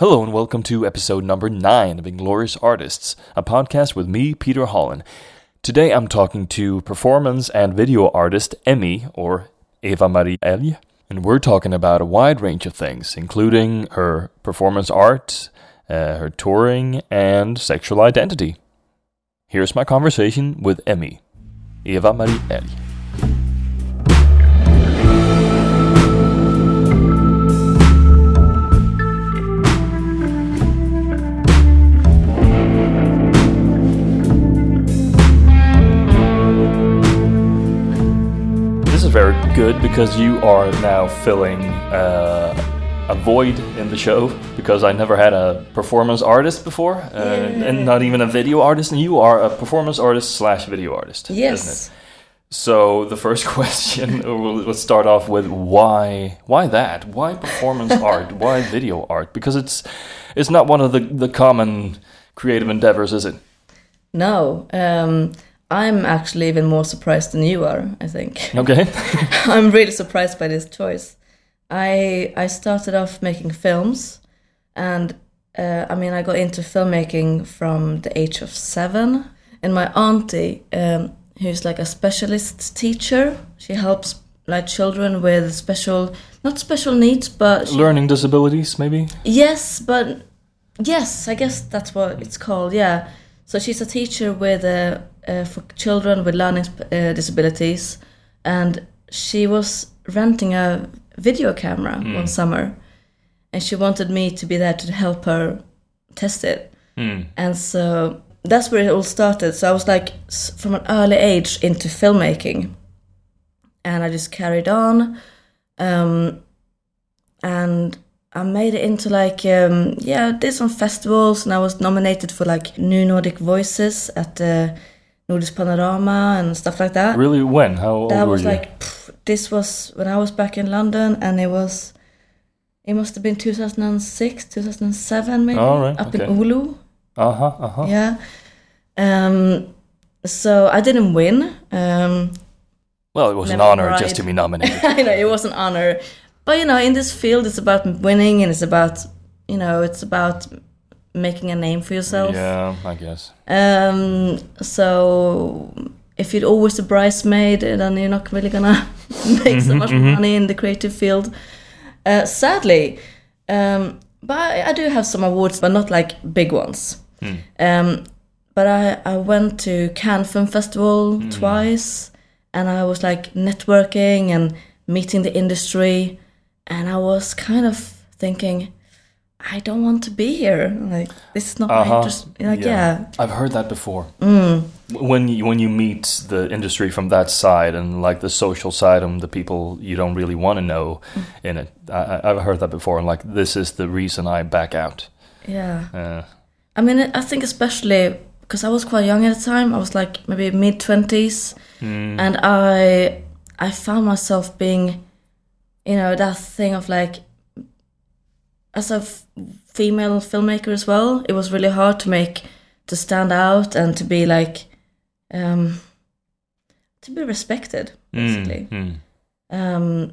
Hello and welcome to episode number 9 of Inglorious Artists, a podcast with me, Peter Holland. Today I'm talking to performance and video artist Emmy, or Eva Marie Elg, and we're talking about a wide range of things, including her performance art, uh, her touring, and sexual identity. Here's my conversation with Emmy, Eva Marie Elg. Good because you are now filling uh, a void in the show because I never had a performance artist before, uh, and not even a video artist, and you are a performance artist slash video artist. isn't Yes. So the first question, we'll, let's start off with why? Why that? Why performance art? Why video art? Because it's it's not one of the the common creative endeavors, is it? No, um, I'm actually even more surprised than you are. I think Okay. I'm really surprised by this choice. I I started off making films, and uh, I mean I got into filmmaking from the age of seven. And my auntie, um, who's like a specialist teacher, she helps like children with special, not special needs, but she Learning disabilities, maybe. Yes, but yes, I guess that's what it's called. Yeah. So she's a teacher with uh, uh, for children with learning uh, disabilities, and she was renting a video camera one summer, and she wanted me to be there to help her test it. Hmm. And so that's where it all started. So I was like from an early age into filmmaking, and I just carried on. Um, and I made it into like um, yeah, I did some festivals, and I was nominated for like New Nordic Voices at the Nordisk Panorama and stuff like that. Really? When? How old That were was you? like pff, this was when I was back in London, and it was it must have been 2006, 2007 maybe, All right, up okay. in Oulu. uh huh. Uh huh. Yeah. Um, so I didn't win. Um, Well, it was an honor just to be nominated. I know it was an honor, but you know, in this field, it's about winning, and it's about you know, it's about making a name for yourself. yeah, I guess. Um, so if you're always a bridesmaid, then you're not really gonna make so much money in the creative field. Uh, sadly, um, but I, I do have some awards, but not like big ones. Um, but I, I went to Cannes Film Festival twice, and I was like networking and meeting the industry, and I was kind of thinking, I don't want to be here. Like this is not Uh-huh. interest. Like yeah. I've heard that before. Mm. When you when you meet the industry from that side and like the social side and the people you don't really want to know Mm. in it, I, I've heard that before. And like this is the reason I back out. Yeah. Uh, I mean, I think especially because I was quite young at the time. I was like maybe mid twenties, and I I found myself being, you know, that thing of like, as a f- female filmmaker as well. It was really hard to make to stand out and to be like, um, to be respected basically. mm, Um,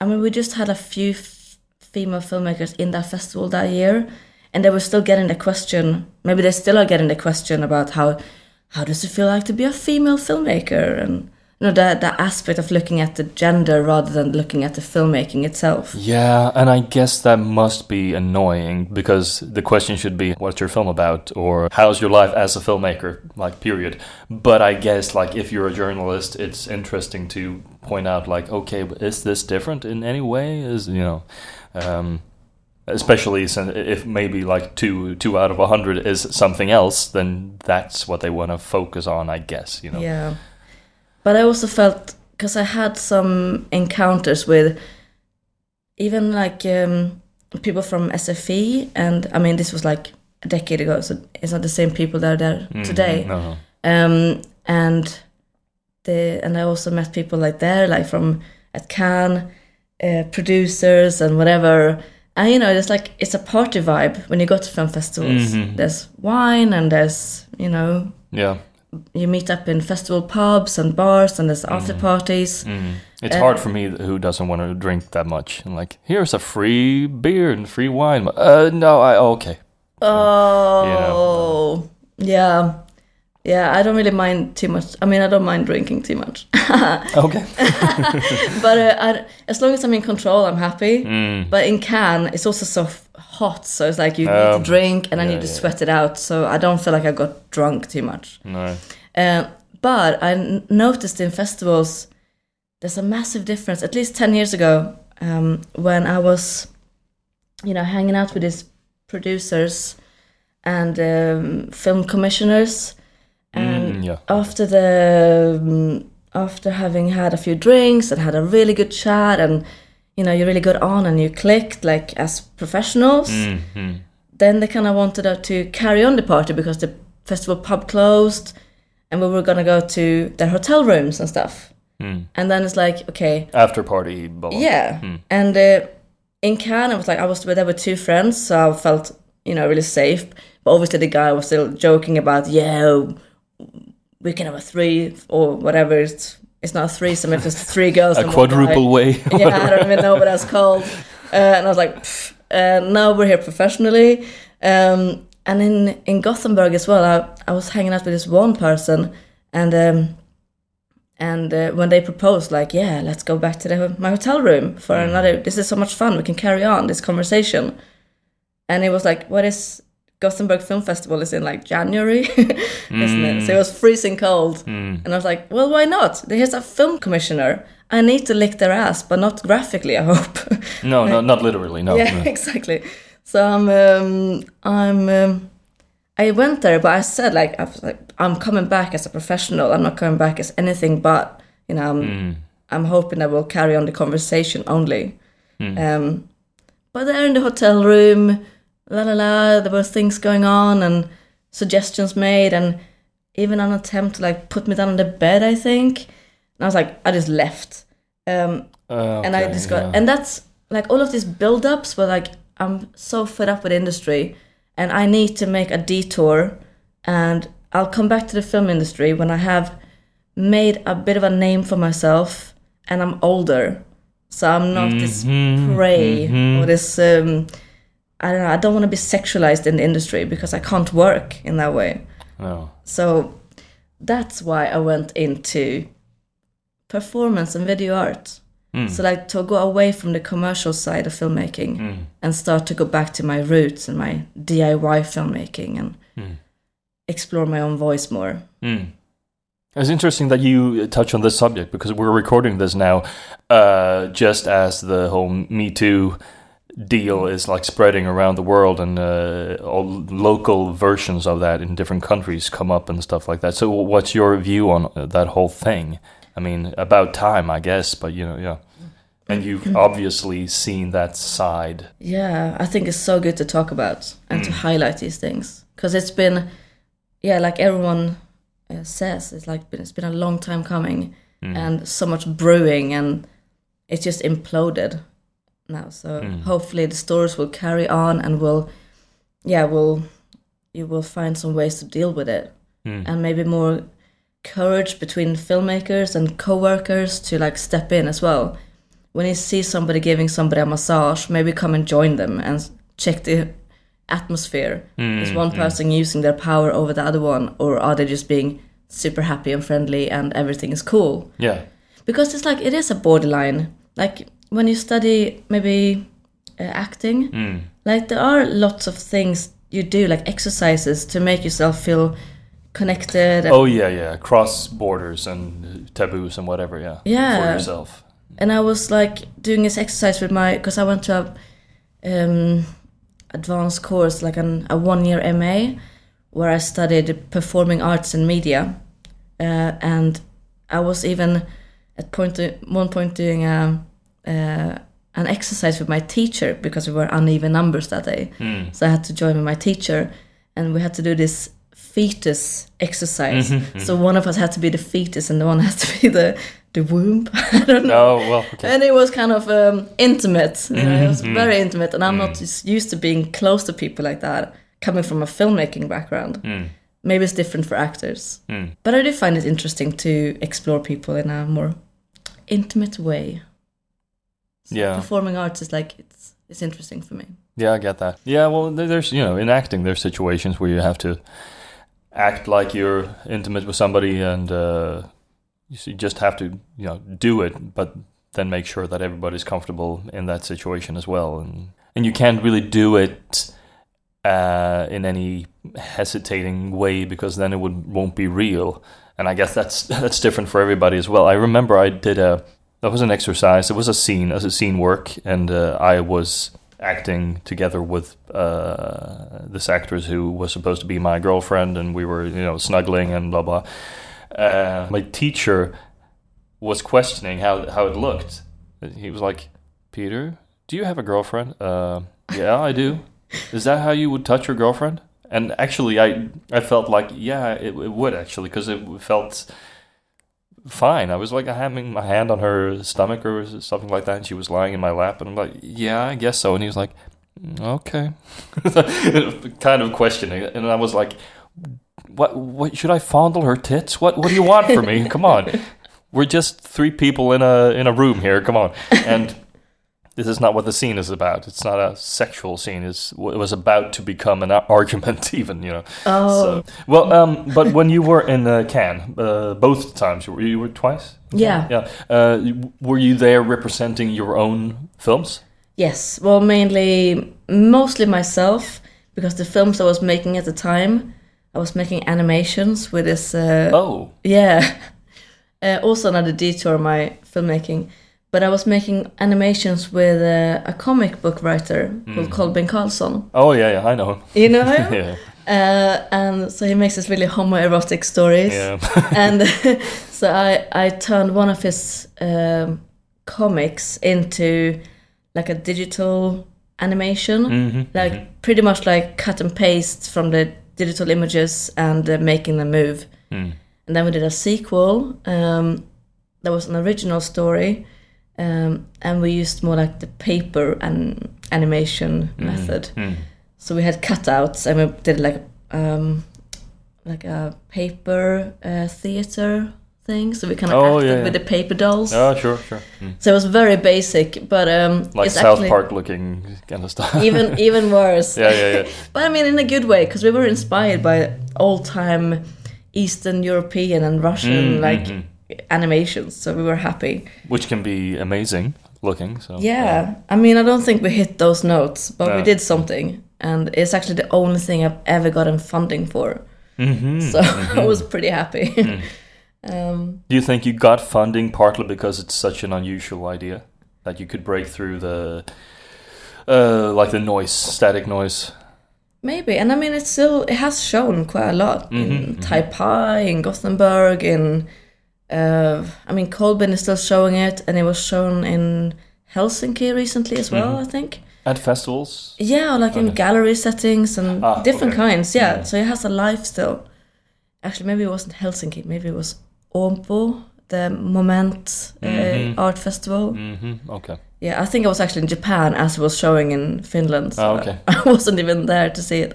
I mean, we just had a few f- female filmmakers in that festival that year, and they were still getting the question. Maybe they still are getting the question about how how does it feel like to be a female filmmaker, and know that that aspect of looking at the gender rather than looking at the filmmaking itself. Yeah, and I guess that must be annoying because the question should be what's your film about or how's your life as a filmmaker, like period. But I guess like if you're a journalist, it's interesting to point out like okay, is this different in any way? Is you know, um, especially since if maybe like two two out of a hundred is something else, then that's what they want to focus on, I guess. You know. Yeah, but I also felt because I had some encounters with even like um, people from SFI, and I mean this was like a decade ago, so it's not the same people that are there Mhm, today. No. Um, and the and I also met people like there, like from at Cannes, uh, producers and whatever. And you know, it's like it's a party vibe when you go to film festivals. Mhm. There's wine and there's you know Yeah. You meet up in festival pubs and bars, and there's after Mm. parties. It's Uh, hard for me who doesn't want to drink that much. And like, here's a free beer and free wine. Uh, no, I okay. Oh, yeah. Yeah, I don't really mind too much. I mean, I don't mind drinking too much. Okay. but uh, I, as long as I'm in control, I'm happy. Mm. But in Cannes, it's also so hot, so it's like you need Um, to drink and I yeah, need to yeah. sweat it out. So I don't feel like I got drunk too much. No. Uh, but I n- noticed in festivals, there's a massive difference. At least ten years ago, um, when I was, you know, hanging out with these producers and um, film commissioners, and Mm, yeah. after the um, after having had a few drinks and had a really good chat and you know you really got on and you clicked like as professionals Mm-hmm. then they kind of wanted us to carry on the party because the festival pub closed and we were gonna go to their hotel rooms and stuff Mm. and then it's like okay After party. Blah. yeah Mm. and uh, in Cannes I was like I was there with two friends so I felt you know really safe but obviously the guy was still joking about yeah we can have a three or whatever it's it's not a threesome if it's three girls A and one guy. quadruple way. yeah, I don't even know what that's called. Uh, and I was like, "Pff, uh, no, we're here professionally. Um, and in, in Gothenburg as well, I, I was hanging out with this one person, and um, and uh, when they proposed, like, yeah, let's go back to the, my hotel room for another. This is so much fun. We can carry on this conversation. And it was like, what is Gothenburg Film Festival? Is in like January, isn't it? So it was freezing cold. Mm. And I was like, well, why not? Here's a film commissioner. I need to lick their ass, but not graphically, I hope. No, no, not literally. No. yeah, no. exactly. So I'm, um, I'm, um, I went there, but I said like, I was like, I'm coming back as a professional. I'm not coming back as anything but, you know, I'm, Mm. I'm hoping that we'll carry on the conversation only. Mm. Um, but there in the hotel room, la la la, there were things going on and suggestions made, and even an attempt to like put me down on the bed. I think, and I was like, I just left. Um, Uh, and I just got, yeah. and that's like all of these build-ups were like, I'm so fed up with industry, and I need to make a detour, and I'll come back to the film industry when I have made a bit of a name for myself, and I'm older, so I'm not this Mhm, prey mhm. or this. Um, I don't know. I don't want to be sexualized in the industry because I can't work in that way. No. So that's why I went into performance and video art. Mm. So like to go away from the commercial side of filmmaking Mm. and start to go back to my roots and my DIY filmmaking and Mm. explore my own voice more. Mm. It's interesting that you touch on this subject because we're recording this now uh, just as the whole Me Too deal is like spreading around the world and uh, all local versions of that in different countries come up and stuff like that. So, what's your view on uh, that whole thing? I mean, about time, I guess, but you know, yeah. And you've obviously seen that side. Yeah, I think it's so good to talk about and to highlight these things because it's been, yeah, like everyone uh, says, it's like been, it's been a long time coming and so much brewing and it's just imploded now. So hmm. hopefully the stories will carry on and will, yeah, will you will find some ways to deal with it Mm. and maybe more courage between filmmakers and co-workers to like step in as well when you see somebody giving somebody a massage, maybe come and join them and check the atmosphere. Hmm, is one hmm. person using their power over the other one, or are they just being super happy and friendly and everything is cool? Yeah. Because it's like it is a borderline. Like when you study maybe uh, acting, Mm. like there are lots of things you do, like exercises to make yourself feel connected. Oh yeah, yeah. Cross borders and taboos and whatever. Yeah. Yeah. For yourself. and I was like doing this exercise with my because I went to a um, advanced course, like an, a one year MA, where I studied performing arts and media, uh, and I was even at point one point doing a, uh, an exercise with my teacher because we were uneven numbers that day, Mm. so I had to join with my teacher, and we had to do this fetus exercise. So one of us had to be the fetus, and the one had to be the the womb. I don't know. Oh well. Okay. And it was kind of um, intimate. You know, it was very intimate, and I'm not just used to being close to people like that, coming from a filmmaking background. Mm. maybe it's different for actors. Mm. But I do find it interesting to explore people in a more intimate way. So Yeah. performing arts is like it's it's interesting for me. Yeah, I get that. Yeah, well, there's you know, in acting, there's situations where you have to act like you're intimate with somebody, and uh, you just have to you know do it, but then make sure that everybody's comfortable in that situation as well, and and you can't really do it uh, in any hesitating way because then it would won't be real. And I guess that's that's different for everybody as well. I remember I did a that was an exercise. It was a scene as a scene work, and uh, I was acting together with uh, this actress who was supposed to be my girlfriend, and we were you know snuggling and blah blah. Uh, my teacher was questioning how how it looked. He was like, "Peter, do you have a girlfriend?" Uh, yeah, I do. Is that how you would touch your girlfriend? And actually, I I felt like yeah, it, it would actually because it felt fine. I was like having my hand on her stomach or something like that, and she was lying in my lap, and I'm like, yeah, I guess so. And he was like, "Mm, okay, kind of questioning and I was like, what? What should I fondle her tits? What? What do you want from me? Come on, we're just three people in a in a room here. Come on, and. This is not what the scene is about. It's not a sexual scene. It's, it was about to become an argument, even you know. Oh, So, well, um, but when you were in uh, Cannes, uh, both times you were, you were twice. Yeah. yeah. Uh, were you there representing your own films? yes. Well, mainly, mostly myself because the films I was making at the time, I was making animations with this. Uh, Oh, Yeah. Uh, also another detour in my filmmaking. But I was making animations with uh, a comic book writer called Colbin Carlson. oh yeah, yeah, I know him. You know him? yeah, uh, and so he makes these really homoerotic stories. yeah. and so I, I turned one of his um, comics into like a digital animation, hmm like pretty much like cut and paste from the digital images and uh, making them move. Mm. And then we did a sequel. Um, that was an original story, um, and we used more like the paper and animation method. Mm. So we had cutouts, and we did like um, like a paper uh, theater thing. So we kind of Oh, acted yeah, yeah. with the paper dolls. Oh, sure, sure. Mm. So it was very basic, but um, Like South actually Park looking kind of stuff. even even worse. yeah, yeah, yeah. But I mean, in a good way, because we were inspired by old time Eastern European and Russian Mm, like mhm. Animations. So we were happy. Which can be amazing looking. So Yeah, I mean, I don't think we hit those notes, but we did something, and it's actually the only thing I've ever gotten funding for. hmm So I was pretty happy. um, Do you think you got funding partly because it's such an unusual idea that you could break through the uh, like the noise, static noise? maybe, and I mean, it's still it has shown quite a lot in Mhm, mhm. Taipei, in Gothenburg, in uh, I mean, Colbin is still showing it, and it was shown in Helsinki recently as well. Mhm. I think. At festivals? Yeah, like in gallery settings and Ah, different okay. kinds. Yeah, Mm. so it has a life still. Actually, maybe it wasn't Helsinki. Maybe it was Åbo, the Moment uh, Mhm. Art Festival. hmm Okay. Yeah, I think I was actually in Japan as it was showing in Finland. So Ah, okay. I wasn't even there to see it.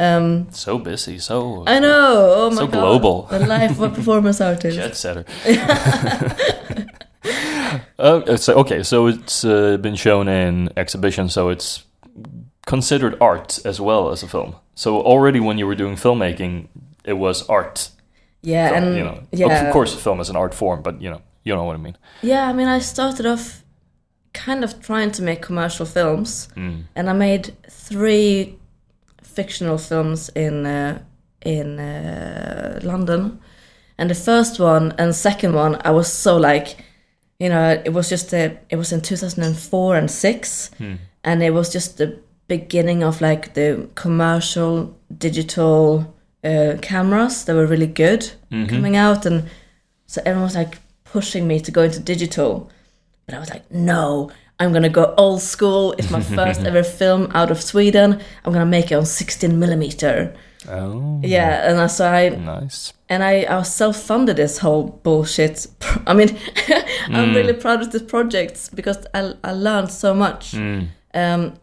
Um, So busy, so I know. Oh my So god. global. The life of a performance artist. jet setter. uh, so okay, so it's uh, been shown in exhibitions, so it's considered art as well as a film. So already when you were doing filmmaking, it was art. Yeah, film, and you know, yeah, of course, film is an art form, but you know, you know what I mean. yeah. I mean, I started off kind of trying to make commercial films. Mm. and I made three fictional films in uh, in uh, London. And the first one and second one, I was so like, you know, it was just a, it was in 2004 and six, Hmm. and it was just the beginning of like the commercial digital uh, cameras that were really good Mhm. coming out, and so everyone was like pushing me to go into digital, but I was like, no, I'm gonna go old school. It's my first ever film out of Sweden. I'm gonna make it on 16 millimeter. Oh, Yeah, and I- so I nice. and I, I self-funded this whole bullshit. I mean, I'm Mm. really proud of this project because I, I learned so much. Mm. Um,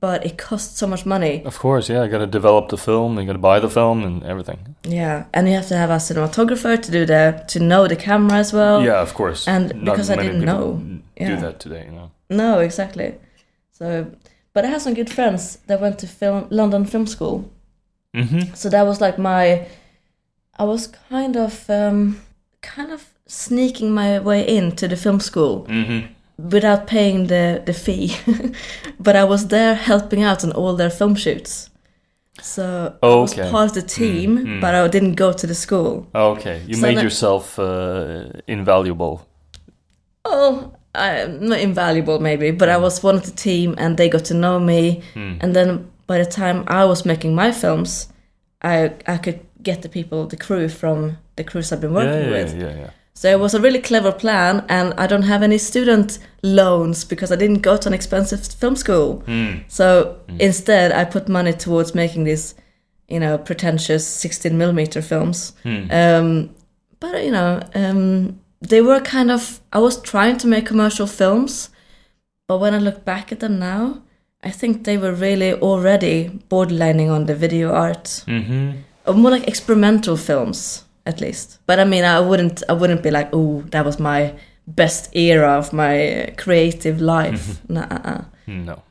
but it cost so much money. Of course, yeah. You got to develop the film, you got to buy the film, and everything. yeah, and you have to have a cinematographer to do the to know the camera as well. yeah, of course. and Not because I didn't know, n- yeah. do that today. You know. No, exactly. So, but I had some good friends that went to film London Film School. Mm-hmm. So that was like my. I was kind of, um, kind of sneaking my way into the film school Mm-hmm. without paying the the fee, but I was there helping out on all their film shoots. So I was part of the team, Mm, mm. but I didn't go to the school. Okay, you So made that- yourself uh, invaluable. Oh, I, not invaluable maybe, but I was one of the team, and they got to know me. Hmm. And then by the time I was making my films, I I could get the people, the crew from the crews I've been working yeah, with. yeah, yeah. So it was a really clever plan, and I don't have any student loans because I didn't go to an expensive film school. Mm. So instead, I put money towards making these, you know, pretentious 16 millimeter films. Mm. Um, but you know, um, they were kind of. I was trying to make commercial films, but when I look back at them now, I think they were really already borderlining on the video art, Mm-hmm. or more like experimental films, at least. But I mean, I wouldn't. I wouldn't be like, oh, that was my best era of my uh, creative life. Nah. No.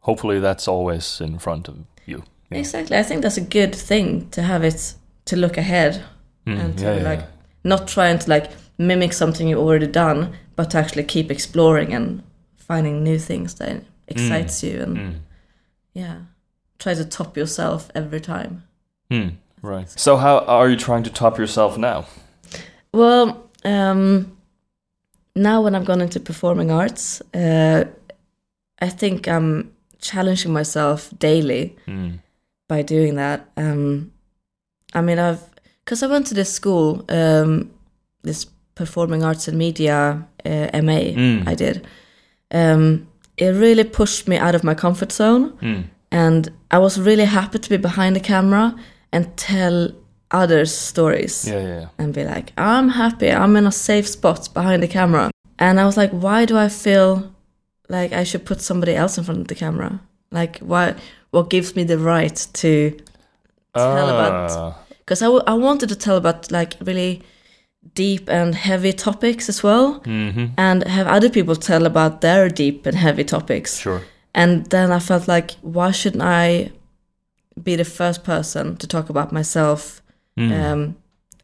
Hopefully, that's always in front of you. Yeah. Exactly. I think that's a good thing to have it to look ahead Mm, and to yeah, like yeah. Not trying to like mimic something you've already done, but to actually keep exploring and finding new things that excites you and Mm. yeah, try to top yourself every time. Mm, right. So, how are you trying to top yourself now? Well, um, now when I've gone into performing arts, uh, I think I'm challenging myself daily Mm. by doing that. Um, I mean, I've because I went to this school, um, this performing arts and media uh, MA. Mm. I did. Um, it really pushed me out of my comfort zone, Mm. and I was really happy to be behind the camera and tell others stories Yeah, yeah, yeah. and be like, I'm happy, I'm in a safe spot behind the camera. And I was like, why do I feel like I should put somebody else in front of the camera? Like, why? What gives me the right to tell about? Because I, w- I wanted to tell about like really deep and heavy topics as well, mhm. and have other people tell about their deep and heavy topics. Sure. And then I felt like, why shouldn't I be the first person to talk about myself? Mm. um,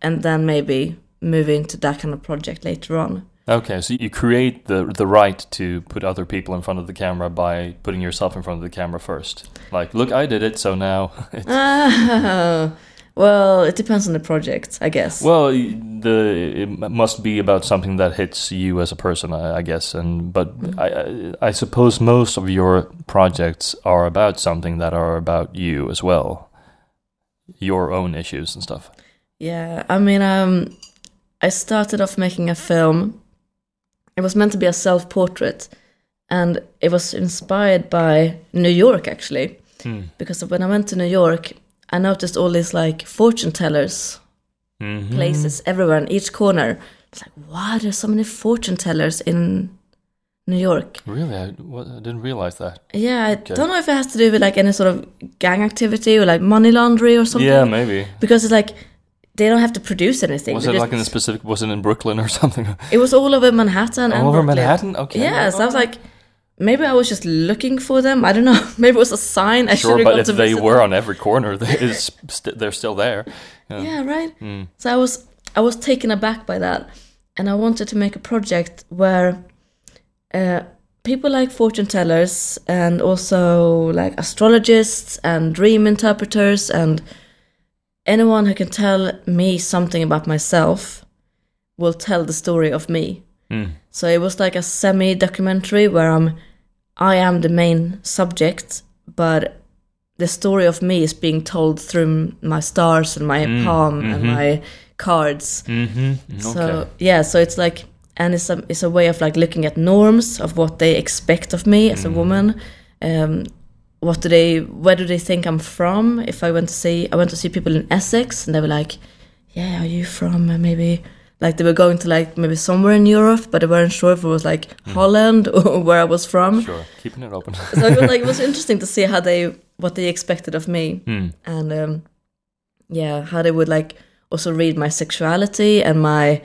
and then maybe move into that kind of project later on. Okay, so you create the the right to put other people in front of the camera by putting yourself in front of the camera first. Like, look, I did it, so now. It's, Ah, well, it depends on the project, I guess. well, y- the it m- must be about something that hits you as a person, I, I guess. And but I, I I suppose most of your projects are about something that are about you as well, your own issues and stuff. yeah, I mean, um, I started off making a film. It was meant to be a self-portrait, and it was inspired by New York, actually. Hmm. Because when I went to New York, I noticed all these like fortune tellers Mhm. places everywhere in each corner. It's like, wow, there's so many fortune tellers in New York. Really, I, I didn't realize that. Yeah, I Okay. don't know if it has to do with like any sort of gang activity or like money laundering or something. Yeah, maybe. Because it's like they don't have to produce anything. Was it like in a specific? Was it in Brooklyn or something? It was all over Manhattan and All over Brooklyn. Manhattan? Okay. Yeah, so I was like, maybe I was just looking for them. I don't know. Maybe it was a sign. I Sure, but if they were them. on every corner, they, it's st- they're still there. Yeah. Yeah, right. Mm. So I was I was taken aback by that, and I wanted to make a project where uh, people like fortune tellers and also like astrologists and dream interpreters and anyone who can tell me something about myself will tell the story of me. Mm. So it was like a semi-documentary where I'm, I am the main subject, but the story of me is being told through my stars and my Mm, palm and mhm. my cards. Mm-hmm. So yeah, so it's like, and it's a it's a way of like looking at norms of what they expect of me as a Mm. woman. Um, what do they? Where do they think I'm from? If I went to see, I went to see people in Essex, and they were like, "Yeah, are you from uh, maybe?" Like they were going to like maybe somewhere in Europe, but they weren't sure if it was like Holland or where I was from. Sure. Keeping it open. So it was like it was interesting to see how they what they expected of me mm. and um, yeah how they would like also read my sexuality and my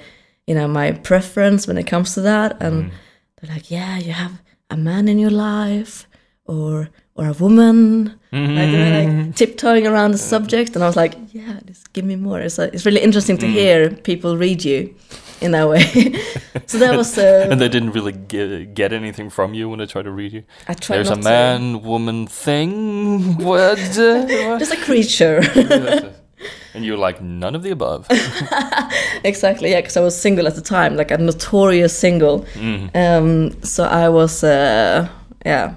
you know my preference when it comes to that and they're like yeah you have a man in your life or or a woman like they were like tiptoeing around the subject and i was like yeah just give me more. It's, like, it's really interesting to hear people read you in that way. So that was uh, And they didn't really get, get anything from you when they tried to read you. i tried There's a not to- man, woman, thing. What? just a creature. And you're like none of the above. exactly yeah because i was single at the time like a notorious single. Um so i was uh yeah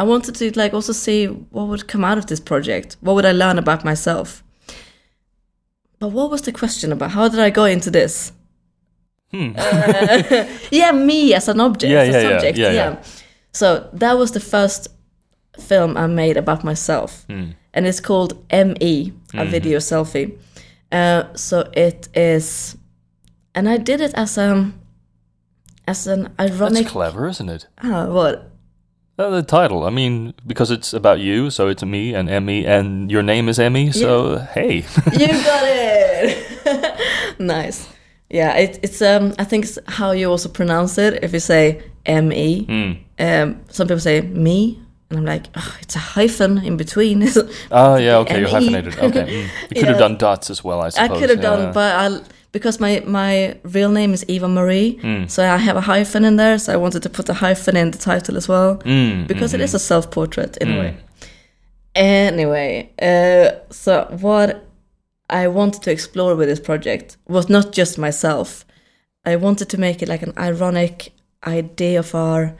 i wanted to like also see what would come out of this project. What would i learn about myself? But what was the question about? How did i go into this? Hmm. Uh, yeah me as an object Yeah, as a yeah, yeah, subject yeah, yeah. so that was the first film i made about myself. Hmm. and it's called me a video selfie. Uh, so it is and i did it as a as an That's ironic clever, isn't it? ah, what Uh, the title. I mean, because it's about you, so it's me and Emmy, and your name is Emmy. So hey, you got it nice yeah it, it's um i think it's how you also pronounce it if you say me Hmm. um some people say me and i'm like oh, it's a hyphen in between oh yeah, okay, you're hyphenated. Okay, mm. you could have done dots as well, I suppose. I could have done, but I because my my real name is Eva Marie, Hmm. so I have a hyphen in there. So I wanted to put a hyphen in the title as well Mm, because it is a self portrait in a way. Hmm. Anyway, uh, so what I wanted to explore with this project was not just myself. I wanted to make it like an ironic idea of our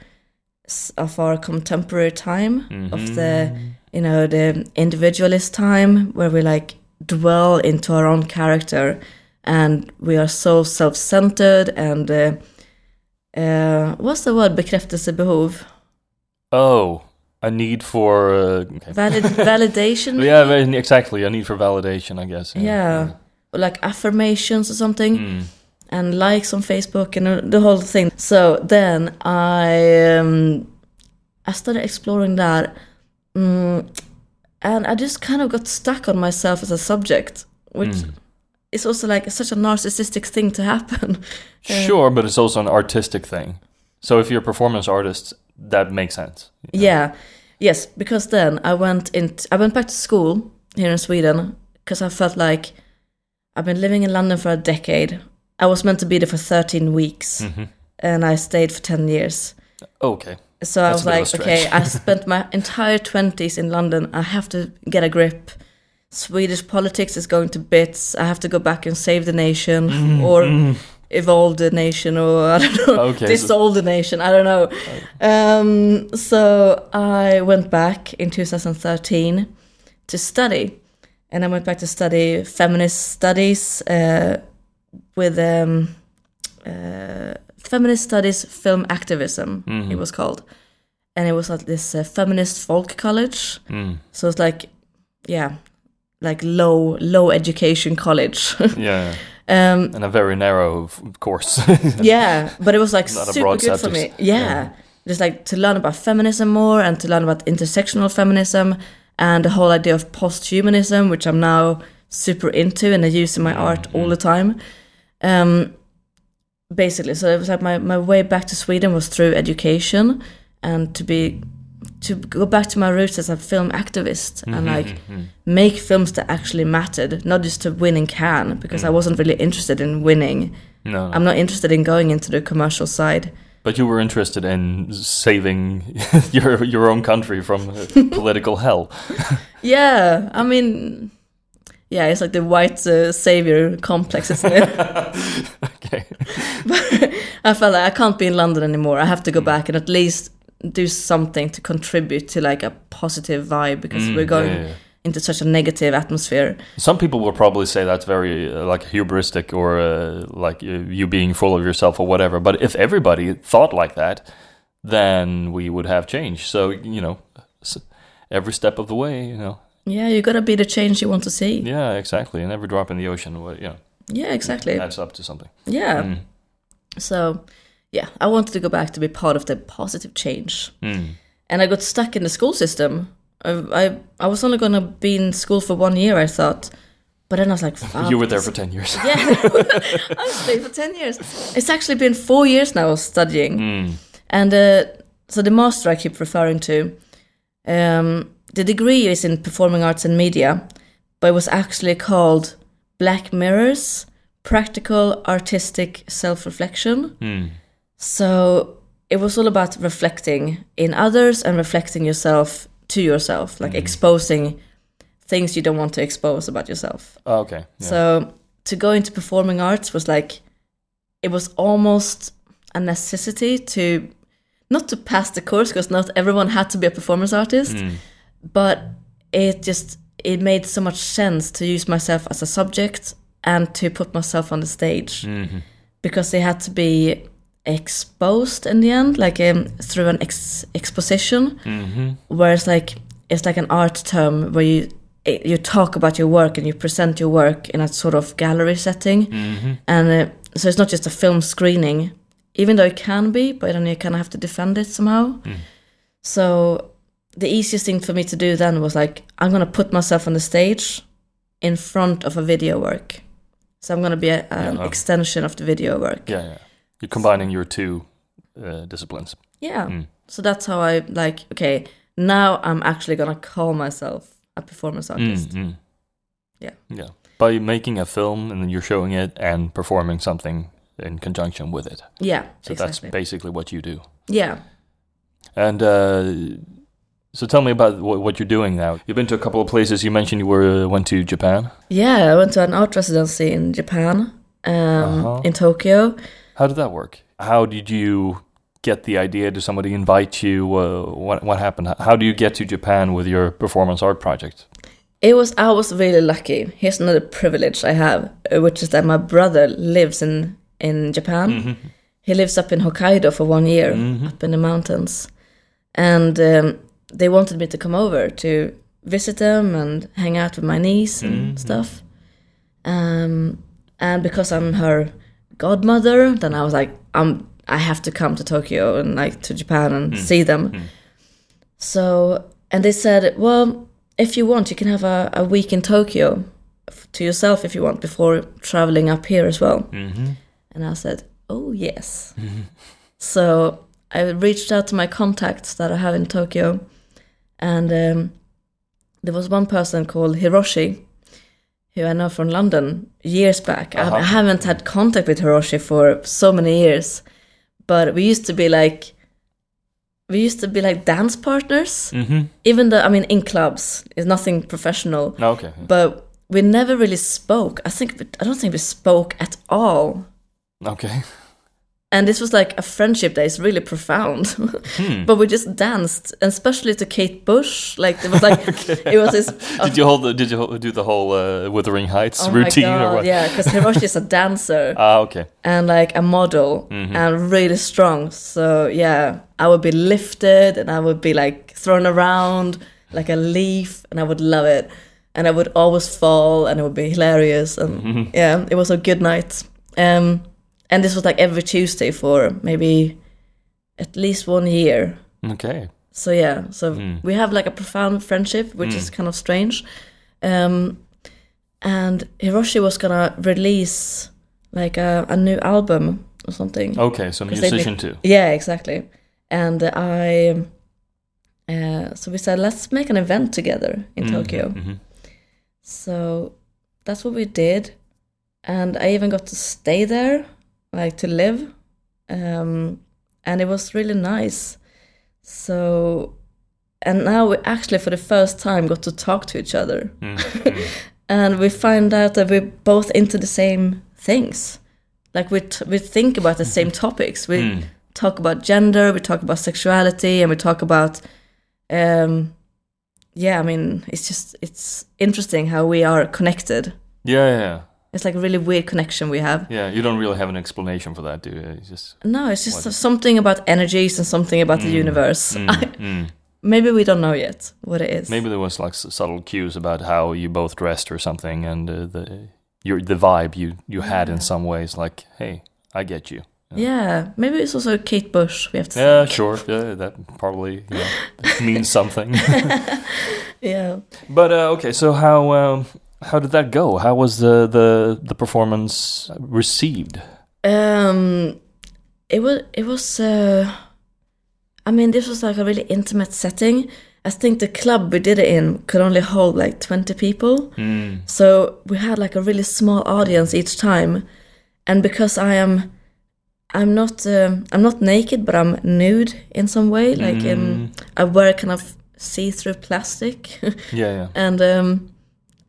of our contemporary time of the you know the individualist time where we like dwell into our own character and we are so self-centered and uh, uh, what's the word bekräftelsebehov Oh, a need for uh, okay. Valid- validation yeah, exactly. A need for validation, I guess. yeah or like affirmations or something Mm. and likes on Facebook and uh, the whole thing. So then I um, I started exploring that, mm, and I just kind of got stuck on myself as a subject, which Mm. Is also like such a narcissistic thing to happen. Uh, sure, but it's also an artistic thing. So if you're a performance artist, that makes sense. Yeah, yes, because then I went in. I went back to school here in Sweden because I felt like I've been living in London for a decade. I was meant to be there for 13 weeks, mm-hmm. and I stayed for 10 years. Okay. So I was a bit of a like, okay, I spent my entire 20s in London. I have to get a grip. Swedish politics is going to bits. I have to go back and save the nation or evolve the nation or I don't know, Okay, so- the nation. I don't know. Um, so I went back in 2013 to study. And I went back to study feminist studies uh, with um, uh, feminist studies film activism. It was called, and it was at this uh, feminist folk college. Mm. So it's like, yeah, like low low education college. Yeah. um, And a very narrow course. yeah, but it was like super good for me. Yeah. Yeah. just like to learn about feminism more and to learn about intersectional feminism and the whole idea of post-humanism, which I'm now super into and I use in my art all the time. Um, basically, so it was like my, my way back to Sweden was through education and to be to go back to my roots as a film activist and mm-hmm, like mm-hmm. make films that actually mattered, not just to win in Cannes, because I mm. wasn't really interested in winning. no, no. I'm not interested in going into the commercial side. But you were interested in saving your your own country from political hell. Yeah, I mean, yeah, it's like the white uh, savior complex, isn't it? Okay. I felt like I can't be in London anymore. I have to go mm. back and at least do something to contribute to like a positive vibe because Mm, we're going yeah, yeah, yeah. into such a negative atmosphere. Some people will probably say that's very uh, like hubristic or uh, like you being full of yourself or whatever. But if everybody thought like that, then we would have change. So you know, every step of the way, you know, Yeah, you gotta be the change you want to see. yeah, exactly. And every drop in the ocean, you know, Yeah, exactly. adds up to something. Yeah. Mm. So, yeah, I wanted to go back to be part of the positive change. Mm. and I got stuck in the school system. I I, I was only going to be in school for one year, I thought, But then I was like, Fuck, you were there for 10 years. yeah, I was there for 10 years. It's actually been four years now studying. Mm. And uh, so the master I keep referring to, um, the degree is in performing arts and media, but it was actually called Black Mirrors Practical Artistic Self Reflection. Mm. So it was all about reflecting in others and reflecting yourself to yourself, like exposing things you don't want to expose about yourself. Oh, okay. Yeah. So to go into performing arts was like it was almost a necessity to not to pass the course because not everyone had to be a performance artist, Mm. but it just it made so much sense to use myself as a subject and to put myself on the stage Mhm. because they had to be exposed in the end, like um, through an ex- exposition. Mhm. Whereas like it's like an art term where you eh, you talk about your work and you present your work in a sort of gallery setting, Mhm. and uh, so it's not just a film screening, even though it can be, but then you kind of have to defend it somehow. So the easiest thing for me to do then was like I'm gonna put myself on the stage in front of a video work. So I'm gonna be a, an Yeah. extension of the video work. Yeah, yeah. You're combining your two uh, disciplines. Yeah. Mm. So that's how I like. Okay, now I'm actually gonna call myself a performance artist. Mm, mm. Yeah. Yeah. By making a film and then you're showing it and performing something in conjunction with it. Yeah, So exactly. that's basically what you do. yeah, And uh, so tell me about what, what you're doing now. You've been to a couple of places. You mentioned you were uh, went to Japan. yeah. I went to an art residency in Japan, um, Uh-huh. in Tokyo. How did that work? How did you get the idea? Did somebody invite you? Uh, what what happened? How do you get to Japan with your performance art project? It was I was really lucky. Here's another privilege I have, uh, which is that my brother lives in in Japan. He lives up in Hokkaido for one year, up in the mountains, and um, they wanted me to come over to visit them and hang out with my niece and stuff. Um, and because I'm her godmother, then I was like, I'm I have to come to Tokyo and like to Japan and see them. So and they said, well, if you want, you can have a, a week in Tokyo to yourself if you want before traveling up here as well. Mm-hmm. And I said, oh yes. So I reached out to my contacts that I have in Tokyo, and um, there was one person called Hiroshi, who I know from London years back. I, Uh-huh. I haven't had contact with Hiroshi for so many years, but we used to be like, we used to be like dance partners. Mm-hmm. Even though I mean, in clubs, it's nothing professional, Okay. but we never really spoke. I think I don't think we spoke at all. Okay. And this was like a friendship that is really profound. Hmm. but we just danced, and especially to Kate Bush. Like it was like it was this. Did you hold? The, did you do the whole uh, Wuthering Heights oh routine my or what? Yeah, because Hiroshi is a dancer Ah, okay. and like a model Mm-hmm. and really strong. So yeah, I would be lifted and I would be like thrown around like a leaf, and I would love it. And I would always fall, and it would be hilarious. And Mm-hmm. yeah, it was a good night. Um, and this was like every Tuesday for maybe at least one year. Okay. So yeah, so Mm. we have like a profound friendship, which is kind of strange. Um, and Hiroshi was gonna release like a, a new album or something. Okay. so musician too. Yeah, exactly. And I, uh, so we said let's make an event together in Tokyo. hmm So that's what we did, and I even got to stay there, like to live, um, and it was really nice. So, and now we actually for the first time got to talk to each other, and we find out that we're both into the same things. Like we t- we think about the same topics. We Mm. talk about gender, we talk about sexuality, and we talk about, um, yeah. I mean, it's just it's interesting how we are connected. Yeah, yeah. It's like a really weird connection we have. Yeah, you don't really have an explanation for that, do you? It's just No, it's just What? something about energies and something about the universe. mm, I, mm. maybe we don't know yet what it is. maybe there was like subtle cues about how you both dressed or something, and uh, the your the vibe you you had in some ways. Like, hey, I get you. Yeah, maybe it's also Kate Bush. We have to. Yeah, sure. Yeah, that probably know, means something. Yeah. But uh, okay, so how um, How did that go? How was the the, the performance received? Um, it was it was. Uh, I mean, this was like a really intimate setting. I think the club we did it in could only hold like twenty people, so we had like a really small audience each time. And because I am, I'm not um, I'm not naked, but I'm nude in some way. Like in I wear kind of see-through plastic, Yeah, yeah. and um,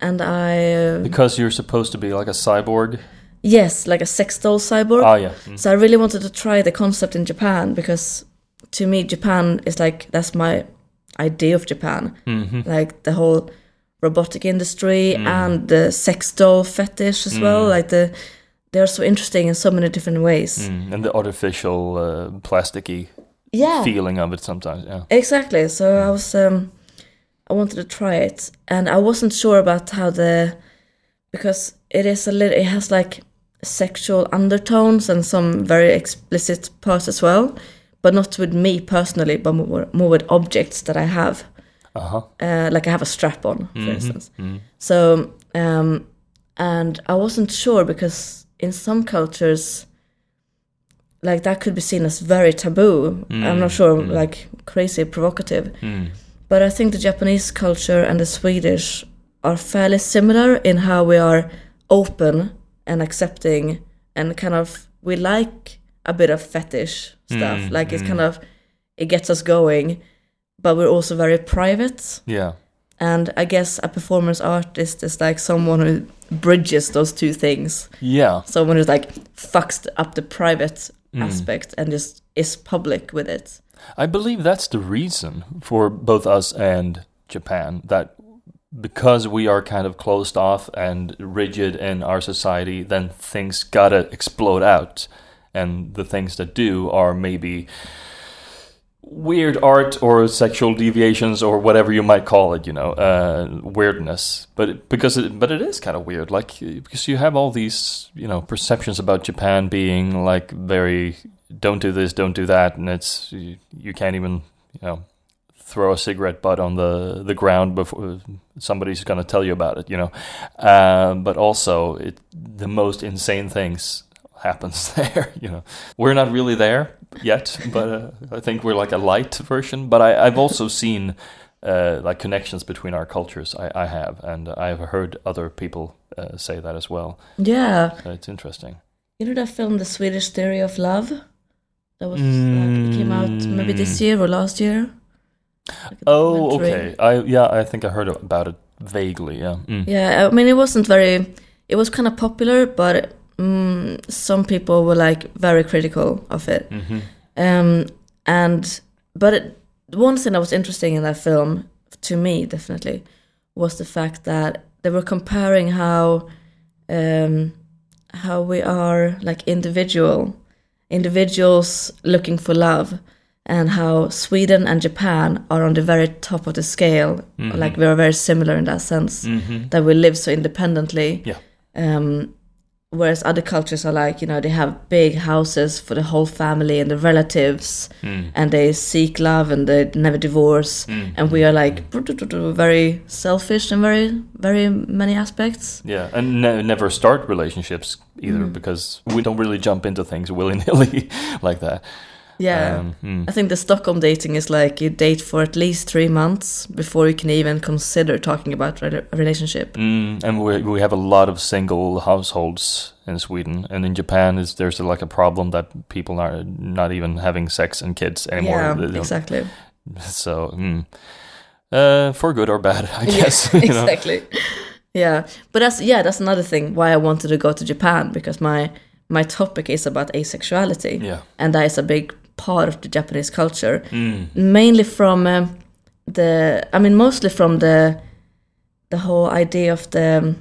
and I uh, Because you're supposed to be like a cyborg. yes, like a sex doll cyborg. Oh yeah. Mm. So I really wanted to try the concept in Japan because to me Japan is like that's my idea of Japan. Mhm. Like the whole robotic industry and the sex doll fetish as well. Like the they're so interesting in so many different ways. Mm. And the artificial uh, plasticky Yeah. feeling of it sometimes. Yeah. Exactly. So I was um I wanted to try it and I wasn't sure about how the because it is a little it has like sexual undertones and some very explicit parts as well, but not with me personally, but more, more with objects that I have. Uh huh. Uh, like I have a strap on, for instance. So um and I wasn't sure because in some cultures like that could be seen as very taboo. I'm not sure, like crazy provocative. But I think the Japanese culture and the Swedish are fairly similar in how we are open and accepting and kind of we like a bit of fetish stuff. Mm, like it's mm. kind of it gets us going, but we're also very private. Yeah. And I guess a performance artist is like someone who bridges those two things. Yeah. Someone who's like fucks up the private mm. aspect and just is public with it. I believe that's the reason for both us and Japan that because we are kind of closed off and rigid in our society, then things gotta explode out. And the things that do are maybe weird art or sexual deviations or whatever you might call it, you know, uh, weirdness. But because it, but it is kind of weird, like because you have all these, you know, perceptions about Japan being like very don't do this, don't do that, and it's you, you can't even, you know, throw a cigarette butt on the the ground before somebody's going to tell you about it, you know. Um, but also, it the most insane things happens there. You know, we're not really there yet, but uh, I think we're like a light version. But I, I've also seen uh, like connections between our cultures. I, I have, and I've heard other people uh, say that as well. Yeah. So it's interesting. You know that film, The Swedish Theory of Love? That was like, it came out maybe this year or last year. Like Oh, okay. I yeah, I think I heard about it vaguely. Yeah. Mm. Yeah, I mean, it wasn't very. It was kind of popular, but mm, some people were like very critical of it. Mm-hmm. Um, and but it, one thing that was interesting in that film, to me, definitely, was the fact that they were comparing how um, how we are like individual individuals looking for love and how Sweden and Japan are on the very top of the scale like we are very similar in that sense Mm-hmm. that we live so independently Yeah. um, whereas other cultures are like you know they have big houses for the whole family and the relatives Mm. and they seek love and they never divorce and we are like very selfish in very very many aspects Yeah, and ne- never start relationships either because we don't really jump into things willy nilly like that. Yeah Um, mm. I think the Stockholm dating is like you date for at least three months before you can even consider talking about a relationship. Mm, and we we have a lot of single households in Sweden, and in Japan, is there's like a problem that people are not even having sex and kids anymore. Yeah, exactly. So, mm. uh, for good or bad, I guess. you know? exactly. Yeah, but that's yeah, that's another thing why I wanted to go to Japan because my my topic is about asexuality, Yeah. and that is a big part of the Japanese culture, Mm. mainly from um, the I mean mostly from the the whole idea of the.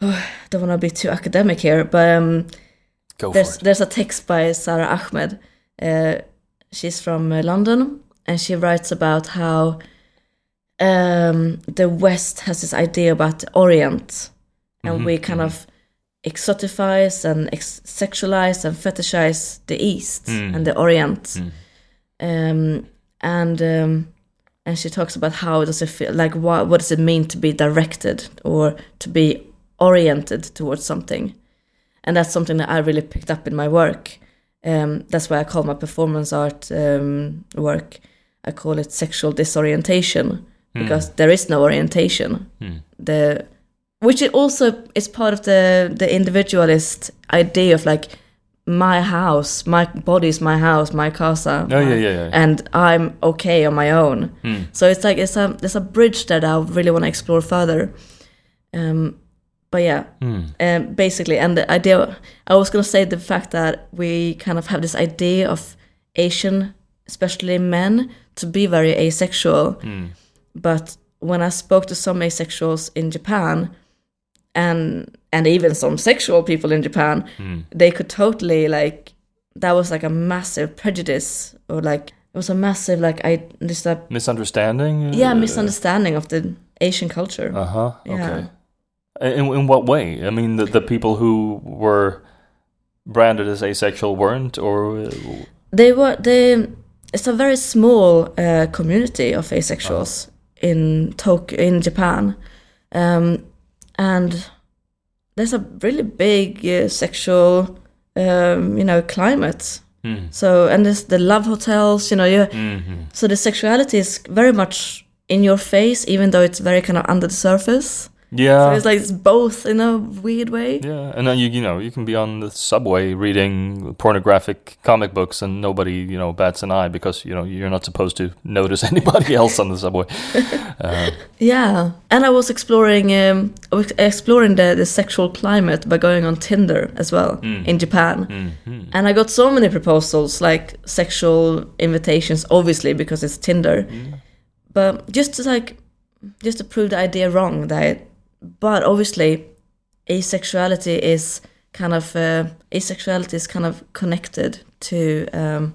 I don't want to be too academic here, but um, there's there's a text by Sara Ahmed. Uh, she's from uh, London, and she writes about how um, the West has this idea about the Orient, and we kind of exotifize and ex- sexualize and fetishize the East and the Orient, um, and um, and she talks about how does it feel like what what does it mean to be directed or to be oriented towards something? And that's something that i really picked up in my work. Um, that's why i call my performance art um, work i call it sexual disorientation because there is no orientation. Mm. the which it also is part of the the individualist idea of like my house my body is my house my casa Oh, yeah, my- yeah, yeah. and i'm okay on my own Mm. so it's like it's a there's a bridge that i really want to explore further um but yeah Mm. um, basically and the idea i was going to say the fact that we kind of have this idea of asian especially men to be very asexual Mm. but when i spoke to some asexuals in japan and and even some sexual people in japan Mm. they could totally like that was like a massive prejudice or like it was a massive like i just a Misunderstanding? yeah misunderstanding of the asian culture Uh huh. Yeah. Okay. In, in what way? I mean, the, the people who were branded as asexual weren't, or uh, they were they it's a very small uh, community of asexuals in Tokyo in Japan um, and there's a really big uh, sexual um, you know climate. Mm. so and there's the love hotels you know you hmm so the sexuality is very much in your face even though it's very kind of under the surface so yeah, it's like it's both in a weird way yeah, and then you you know you can be on the subway reading pornographic comic books and nobody you know bats an eye because you know you're not supposed to notice anybody else on the subway. Uh, Yeah, and I was exploring um, exploring the, the sexual climate by going on Tinder as well Mm. in Japan, mhm. and I got so many proposals, like sexual invitations, obviously because it's Tinder, Mm. but just to like just to prove the idea wrong that, but obviously, asexuality is kind of uh, asexuality is kind of connected to um,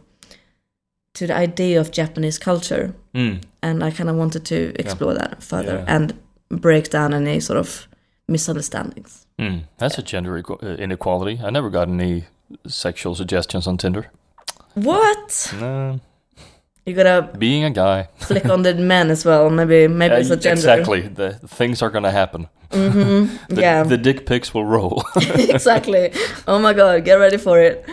to the idea of Japanese culture Mm. and I kind of wanted to explore that further Yeah. and break down any sort of misunderstandings. Mm. That's a gender uh, inequality. I never got any sexual suggestions on Tinder. What? No, You gotta being a guy. flick on the men as well. Maybe maybe it's a gender. Exactly. The things are gonna happen. Mm-hmm. The, yeah, the dick pics will roll. exactly. Oh my god, get ready for it.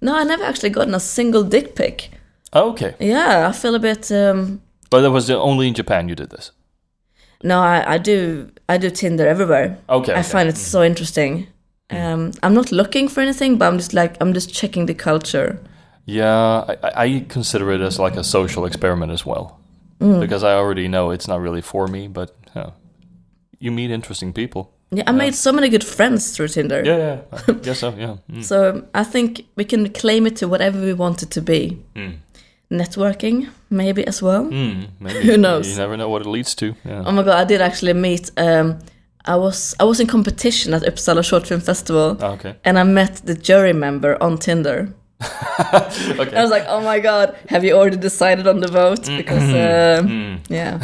no, I never actually gotten a single dick pic. okay. Yeah, I feel a bit. Um, But that was only in Japan you did this. no, I, I do. I do Tinder everywhere. Okay. I okay. find it so interesting. Um, I'm not looking for anything, but I'm just like I'm just checking the culture. Yeah, I, I- consider it as like a social experiment as well. Mm. Because I already know it's not really for me, but yeah, you meet interesting people. Yeah, I made so many good friends through Tinder. Yeah, yeah. I guess so, yeah. Mm. So I think we can claim it to whatever we want it to be. Mm. Networking, maybe as well. Mm, maybe. Who knows? You never know what it leads to. Yeah. Oh my god, I did actually meet. Um, I was I was in competition at Uppsala Short Film Festival, Ah, okay. and I met the jury member on Tinder. okay. I was like, oh my god, have you already decided on the vote? Because um, Mm. yeah,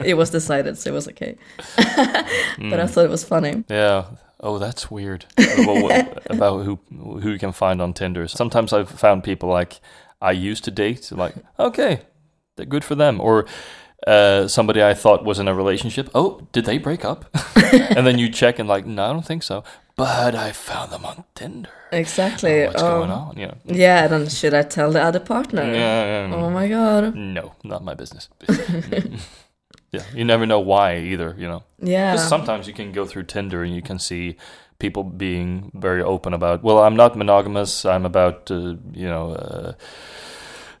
it was decided, so it was okay. Mm. but I thought it was funny. Yeah. Oh, that's weird. about who who you can find on Tinder. Sometimes I've found people like I used to date. Like, okay, they're good for them. Or uh, somebody I thought was in a relationship. Oh, did they break up? and then you check and like, no, I don't think so. But I found them on Tinder. Exactly. What's Oh. going on? Yeah. Yeah, then should I tell the other partner? Yeah. yeah. Oh my god. No, not my business. yeah, you never know why either. You know. Yeah. Because sometimes you can go through Tinder and you can see people being very open about, well, I'm not monogamous. I'm about, uh, you know, uh,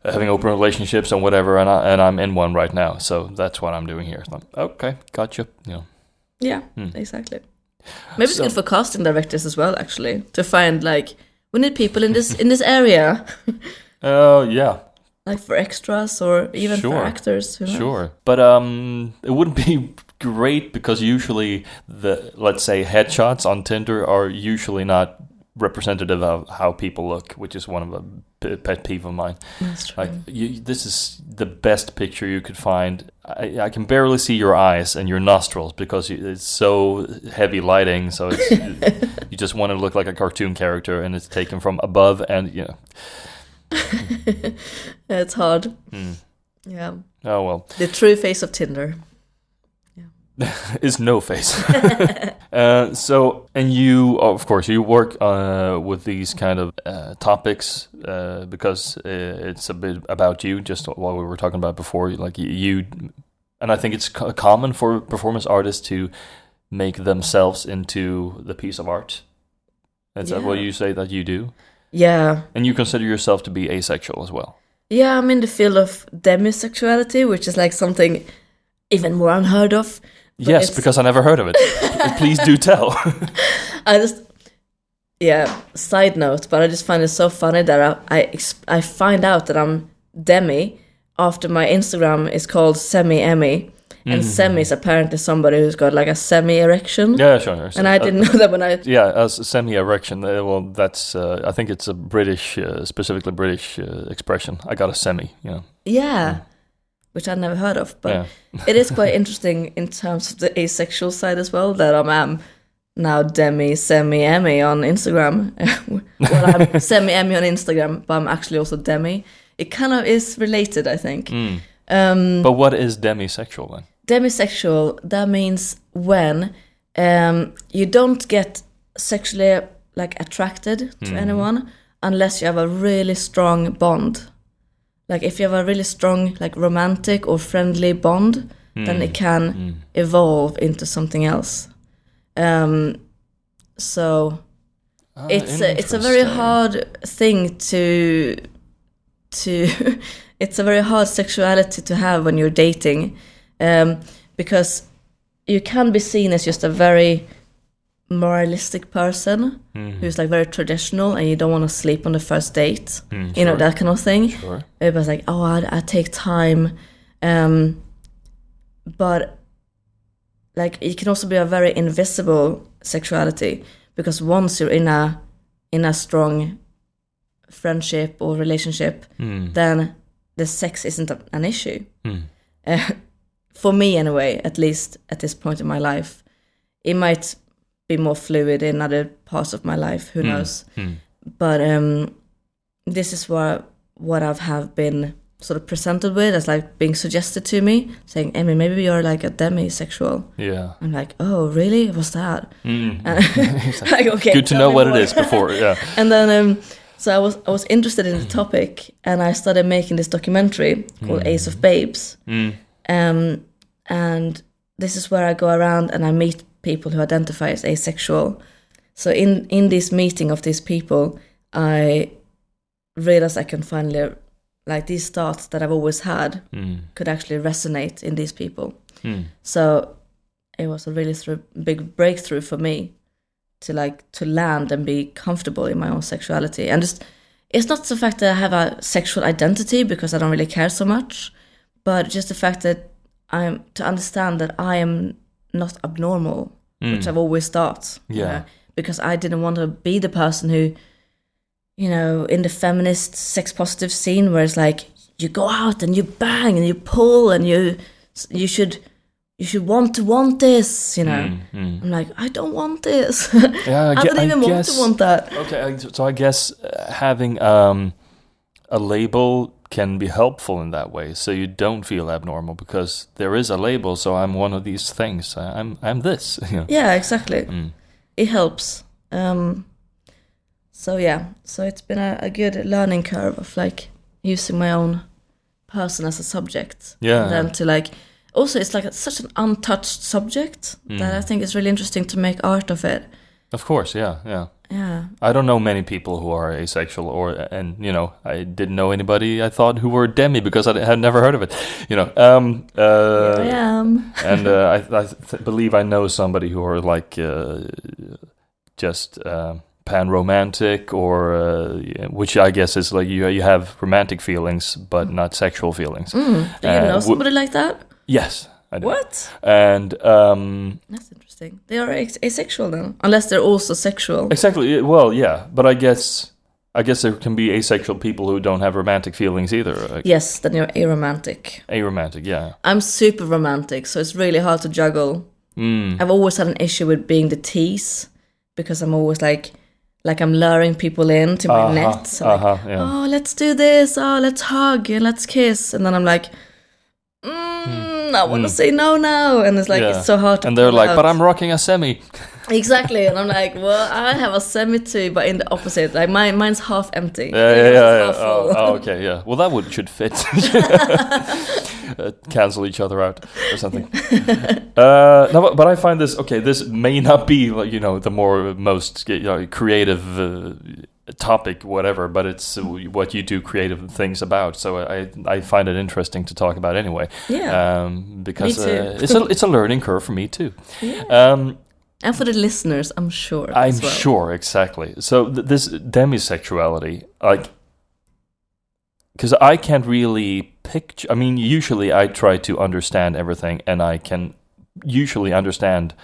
having open relationships and whatever, and I, and I'm in one right now. So that's what I'm doing here. I'm, okay, gotcha. You know. Yeah, Hmm. exactly. Maybe it's good for casting directors as well, actually, to find like we need people in this in this area, Oh yeah, like for extras or even Sure. for actors. Sure. But um, it wouldn't be great because usually the let's say headshots on Tinder are usually not representative of how people look, which is one of a pet peeve of mine. That's true. Like you, this is the best picture you could find. I, I can barely see your eyes and your nostrils because it's so heavy lighting. So it's, you just want to look like a cartoon character, and it's taken from above. And you know, it's hard. mm. Yeah. Oh well, The true face of Tinder. is no face. uh, so, and you, of course, you work uh, with these kind of uh, topics uh, because uh, it's a bit about you. Just what we were talking about before, like you, and I think it's co- common for performance artists to make themselves into the piece of art. Is that what you say that you do? Yeah. And you consider yourself to be asexual as well. Yeah, I'm in the field of demisexuality, which is like something even more unheard of. But yes, because I never heard of it. Please do tell. I just, yeah. Side note, but I just find it so funny that I I, I find out that I'm demi after my Instagram is called semi Emmy, and semi is apparently somebody who's got like a semi erection. Yeah, sure. And I didn't know that when I Yeah, as semi-erection. Uh, well, that's. Uh, I think it's a British, uh, specifically British uh, expression. I got a semi. You know. yeah, which I never heard of, but yeah. it is quite interesting in terms of the asexual side as well that I'm um, now demi semi Emmy on Instagram. well, I'm semi Emmy on Instagram, but I'm actually also demi. It kind of is related, I think. Mm. Um, But what is demisexual then? demisexual that means when um, you don't get sexually like attracted to anyone unless you have a really strong bond like if you have a really strong like romantic or friendly bond then it can evolve into something else. Um, so Ah, it's a, it's a very hard thing to to it's a very hard sexuality to have when you're dating um, because you can be seen as just a very moralistic person Mhm. who's like very traditional and you don't want to sleep on the first date Mm, you know that kind of thing Sure. was like, oh, I, I take time. Um, but like, it can also be a very invisible sexuality because once you're in a in a strong friendship or relationship, Mm. then the sex isn't an issue. Mm. Uh, for me, anyway, at least at this point in my life, it might be more fluid in other parts of my life. Who Mm. knows? Mm. but um, this is what what I've have been sort of presented with as like being suggested to me, saying, "Amy, maybe you're like a demisexual." Yeah. I'm like, "Oh, really? What's that?" Mm. like, okay, Good to know what more. it is before. Yeah. and then um, so I was I was interested in the topic, and I started making this documentary called Ace of Babes, Mm. um, and this is where I go around and I meet people who identify as asexual. So in in this meeting of these people, I realized I can finally like these thoughts that I've always had Mm. could actually resonate in these people. Mm. So it was a really through, big breakthrough for me to like to land and be comfortable in my own sexuality and just it's not the fact that I have a sexual identity because I don't really care so much, but just the fact that I'm to understand that I am not abnormal, which I've always thought. you Yeah. know, because I didn't want to be the person who, you know, in the feminist sex positive scene where it's like you go out and you bang and you pull and you you should you should want to want this, you know. Mm. Mm. I'm like, I don't want this. Yeah, I, I don't even want guess, to want that. Okay, so I guess uh, having um, a label can be helpful in that way, so you don't feel abnormal because there is a label. So I'm one of these things. I'm I'm this. Yeah, exactly. Mm. It helps. Um, so yeah, so it's been a, a good learning curve of like using my own person as a subject. Yeah. And then to like, also it's like such an untouched subject that Mm. I think it's really interesting to make art of it. Of course, yeah, yeah. Yeah. I don't know many people who are asexual, or and you know, I didn't know anybody I thought who were demi because I had never heard of it. You know, um, uh, I am. and uh, I, I th- believe I know somebody who are like uh, just uh, pan romantic, or uh, which I guess is like you you have romantic feelings but not sexual feelings. Mm. Do you know somebody like that? Yes, I do. What? And um, That's interesting. They are asexual then, unless they're also sexual. exactly, well, yeah, but I guess I guess there can be asexual people who don't have romantic feelings either. Like, Yes, then you're aromantic. Aromantic, yeah. I'm super romantic, so it's really hard to juggle. Mm. I've always had an issue with being the tease because I'm always like, like I'm luring people in to my Uh-huh, net. So like, uh-huh, yeah. oh, let's do this. Oh, let's hug and let's kiss. And then I'm like, mm, I want to say no now, and it's like Yeah. it's so hard. And they're like, out. but I'm rocking a semi. exactly, and I'm like, well, I have a semi too, but in the opposite, like mine, mine's half empty. Yeah, yeah, yeah. yeah. Oh, oh, okay, yeah. Well, that would should fit. uh, cancel each other out or something. uh, no, but, but I find this okay. This may not be like you know the more most you know, creative uh, topic, whatever, but it's uh, what you do creative things about. So I I find it interesting to talk about anyway. Yeah. Um, because. Uh, it's a it's a learning curve for me too. Yeah. Um, and for the listeners, I'm sure. I'm as well. sure, exactly. So th- this demisexuality, like, because I can't really picture. I mean, usually I try to understand everything, and I can usually understand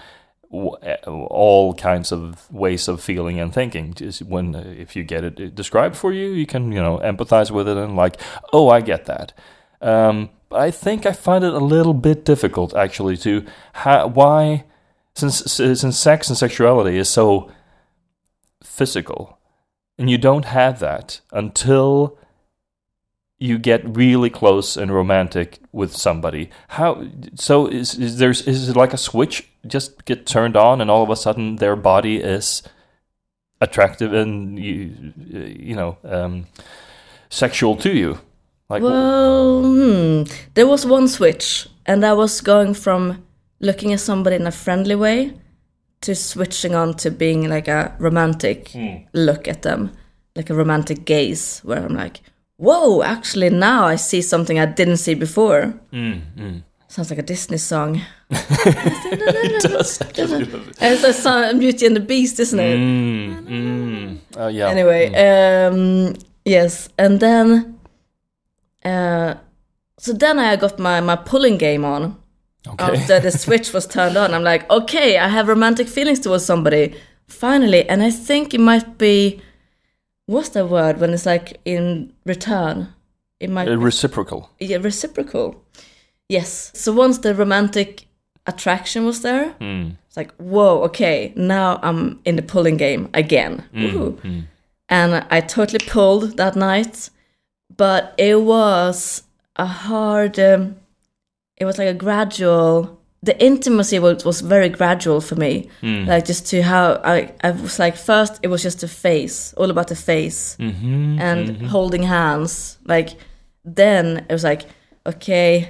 all kinds of ways of feeling and thinking. Just when uh, if you get it described for you, you can you know empathize with it and like, oh, I get that. Um, but I think I find it a little bit difficult actually to ha- why since since sex and sexuality is so physical and you don't have that until you get really close and romantic with somebody how so is, is there's is it like a switch just get turned on and all of a sudden their body is attractive and you you know um sexual to you like Well, hmm. there was one switch, and that was going from looking at somebody in a friendly way to switching on to being like a romantic look at them, like a romantic gaze, where I'm like, whoa, actually, now I see something I didn't see before. mm, mm. Sounds like a Disney song. it does. It's a song, Beauty and the Beast, isn't it? Mm, mm. Uh, yeah anyway um yes and then uh so then i got my my pulling game on okay after the switch was turned on i'm like okay i have romantic feelings towards somebody finally and i think it might be what's the word when it's like in return it might Uh, reciprocal yeah reciprocal yes so once the romantic attraction was there mm. it's like whoa okay now i'm in the pulling game again Woohoo Mm. and I totally pulled that night. But it was a hard. Um, it was like a gradual. The intimacy was, was very gradual for me. Mm. Like just to how I I was like first it was just the face, all about the face Mm-hmm. and holding hands. Like then it was like okay,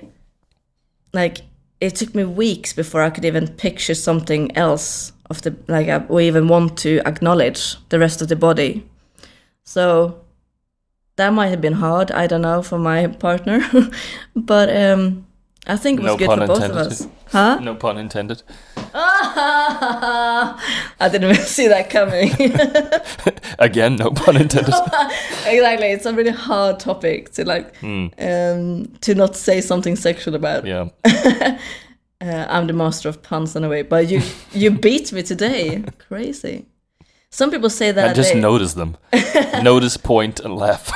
like it took me weeks before I could even picture something else of the like or even want to acknowledge the rest of the body. So that might have been hard. I don't know for my partner, but um, I think it was No good pun for both intended. of us. Huh? No pun intended. I didn't even see that coming. Again, no pun intended. exactly, it's a really hard topic to like Mm, um, to not say something sexual about. yeah. Uh, I'm the master of puns anyway, but you you beat me today. Crazy. Some people say that I just they, notice them. notice, point, and laugh.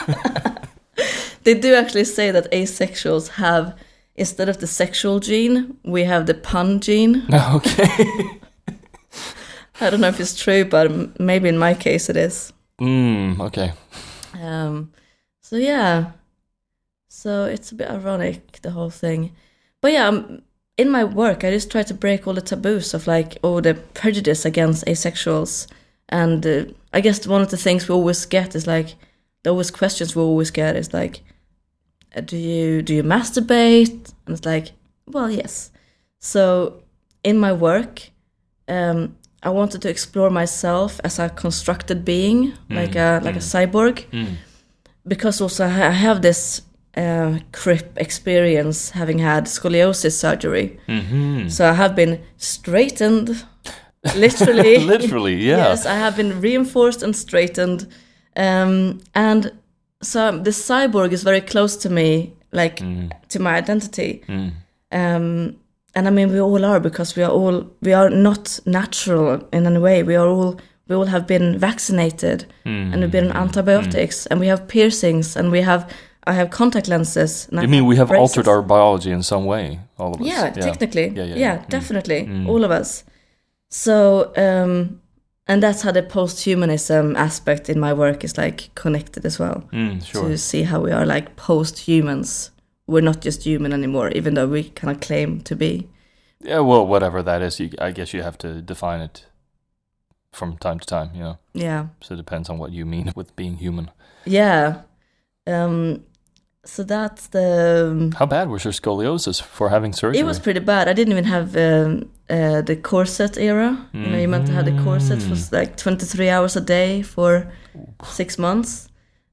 they do actually say that asexuals have instead of the sexual gene, we have the pun gene. okay. I don't know if it's true, but maybe in my case it is. Mm, okay. Um, so yeah, so it's a bit ironic the whole thing, but yeah, um, in my work I just try to break all the taboos of like all the prejudice against asexuals, and uh, I guess one of the things we always get is like the always questions we always get is like, do you do you masturbate? And it's like, well, yes. So in my work, um, I wanted to explore myself as a constructed being, like a like a cyborg, Mm. because also I I have this uh, crip experience, having had scoliosis surgery. hmm So I have been straightened, literally. Literally, yeah. Yes, I have been reinforced and straightened, um, and so the cyborg is very close to me, like Mm, to my identity. mm, Um, and I mean, we all are because we are all we are not natural in any way. We are all we all have been vaccinated mm. and we've been on antibiotics and we have piercings and we have I have contact lenses. And I You mean we have braces. altered our biology in some way, all of us? Yeah, technically. Yeah, Yeah, yeah, yeah. Mm. definitely. Mm. All of us. So, um, and that's how the post-humanism aspect in my work is like connected as well. Mm, sure. To see how we are like post-humans we're not just human anymore, even though we kind of claim to be. Yeah, well, whatever that is, you, I guess you have to define it from time to time, you know. Yeah. So it depends on what you mean with being human. Yeah. Um, so that's the. How bad was your scoliosis for having surgery? It was pretty bad. I didn't even have um, uh, the corset era. You know, you meant to have the corset Mm. for like 23 hours a day for six months.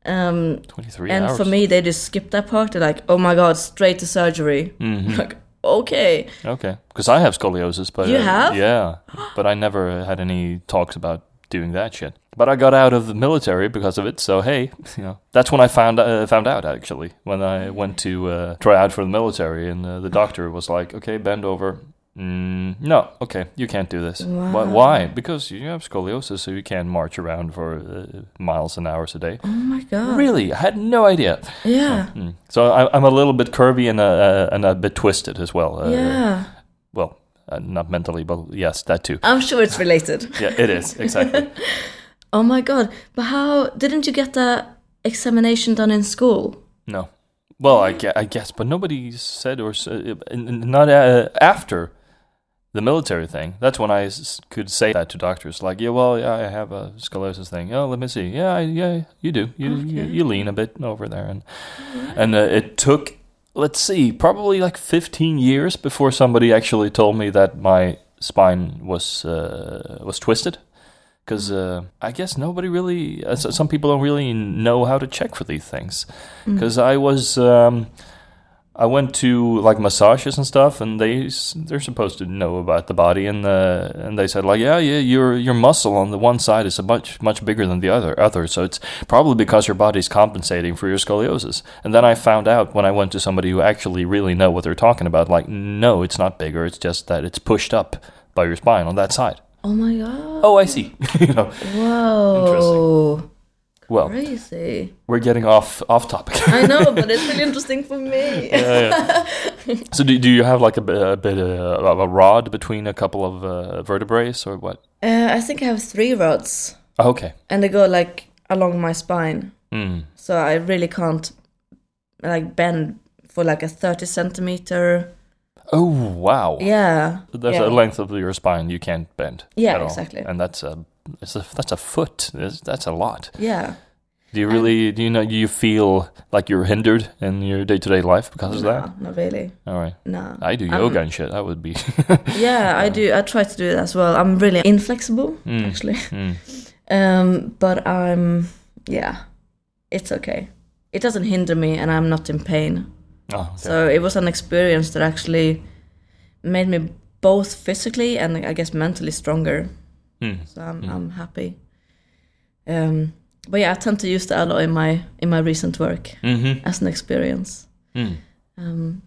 Um, 23 and hours. for me, they just skipped that part. They're like, oh my god, straight to surgery. Mhm. Like, okay. Okay, because I have scoliosis, but You uh, have? yeah, but I never had any talks about doing that shit. But I got out of the military because of it, so hey, you know that's when I found uh, found out actually when I went to uh, try out for the military, and uh, the doctor was like, "Okay, bend over." Mm, no, okay, you can't do this. Why? Wow. Why? Because you have scoliosis, so you can't march around for uh, miles and hours a day. Oh my god. Really, I had no idea. Yeah. Mm. So I, I'm a little bit curvy and uh, and a bit twisted as well. Uh, yeah. well, uh, not mentally, but yes, that too. I'm sure it's related. Yeah, it is exactly. Oh my god. But how didn't you get that examination done in school? no, well, I, gue- I guess, but nobody said or s- uh, n- n- not uh, after the military thing. That's when I s- could say that to doctors, like, yeah, well, yeah, I have a scoliosis thing. Oh, let me see. Yeah, I- yeah, you do. You you, Okay. you lean a bit over there, and and uh, it took. Let's see, probably like 15 years before somebody actually told me that my spine was uh, was twisted. because uh, I guess nobody really, uh, some people don't really know how to check for these things. Because I was, um, I went to like massages and stuff, and they s- they're supposed to know about the body, and uh, and they said like, yeah, yeah, your your muscle on the one side is a much much bigger than the other other, so it's probably because your body's compensating for your scoliosis. And then I found out when I went to somebody who actually really know what they're talking about, like, no, it's not bigger, it's just that it's pushed up by your spine on that side. Oh my god. Oh, I see. you know, Whoa. Well, Crazy. we're getting off off topic. I know, but it's really interesting for me. Yeah, yeah. so do, do you have like a, bit- a bit uh, of a rod between a couple of uh, vertebrae or what? Uh, I think I have three rods, Oh, okay. and they go like along my spine, Mm. so I really can't like bend for like a thirty centimeter. Oh wow. Yeah. So There's yeah. a length of your spine you can't bend. Yeah, exactly. And that's a, it's a that's a foot. That's, that's a lot. Yeah. Do you really? do you know? Do you feel like you're hindered in your day to day life because of that? not really. All right. No. I do yoga and shit. That would be. Yeah, I do. I try to do it as well. I'm really inflexible, Mm. actually. Mm. Um, but I'm, yeah, it's okay. It doesn't hinder me, and I'm not in pain. Oh, okay. So it was an experience that actually made me both physically and I guess mentally stronger. Mm. So I'm I'm happy. Um, but yeah, I tend to use the alloy in my in my recent work Mm-hmm. as an experience. Mm. Um,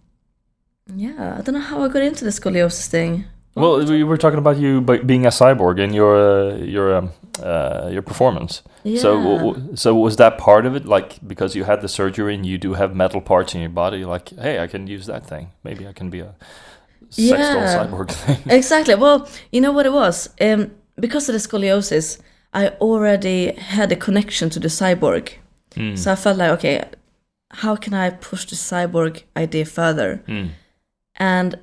yeah, I don't know how I got into the scoliosis thing. Well, we were talking about you being a cyborg and your uh, your um, uh, your performance. Yeah. So, so was that part of it? Like, because you had the surgery and you do have metal parts in your body. Like, hey, I can use that thing. Maybe I can be a sex doll Yeah. cyborg thing. Exactly. Well, you know what it was? Um, because of the scoliosis, I already had a connection to the cyborg. Mm. So I felt like, okay, how can I push the cyborg idea further? Mm. And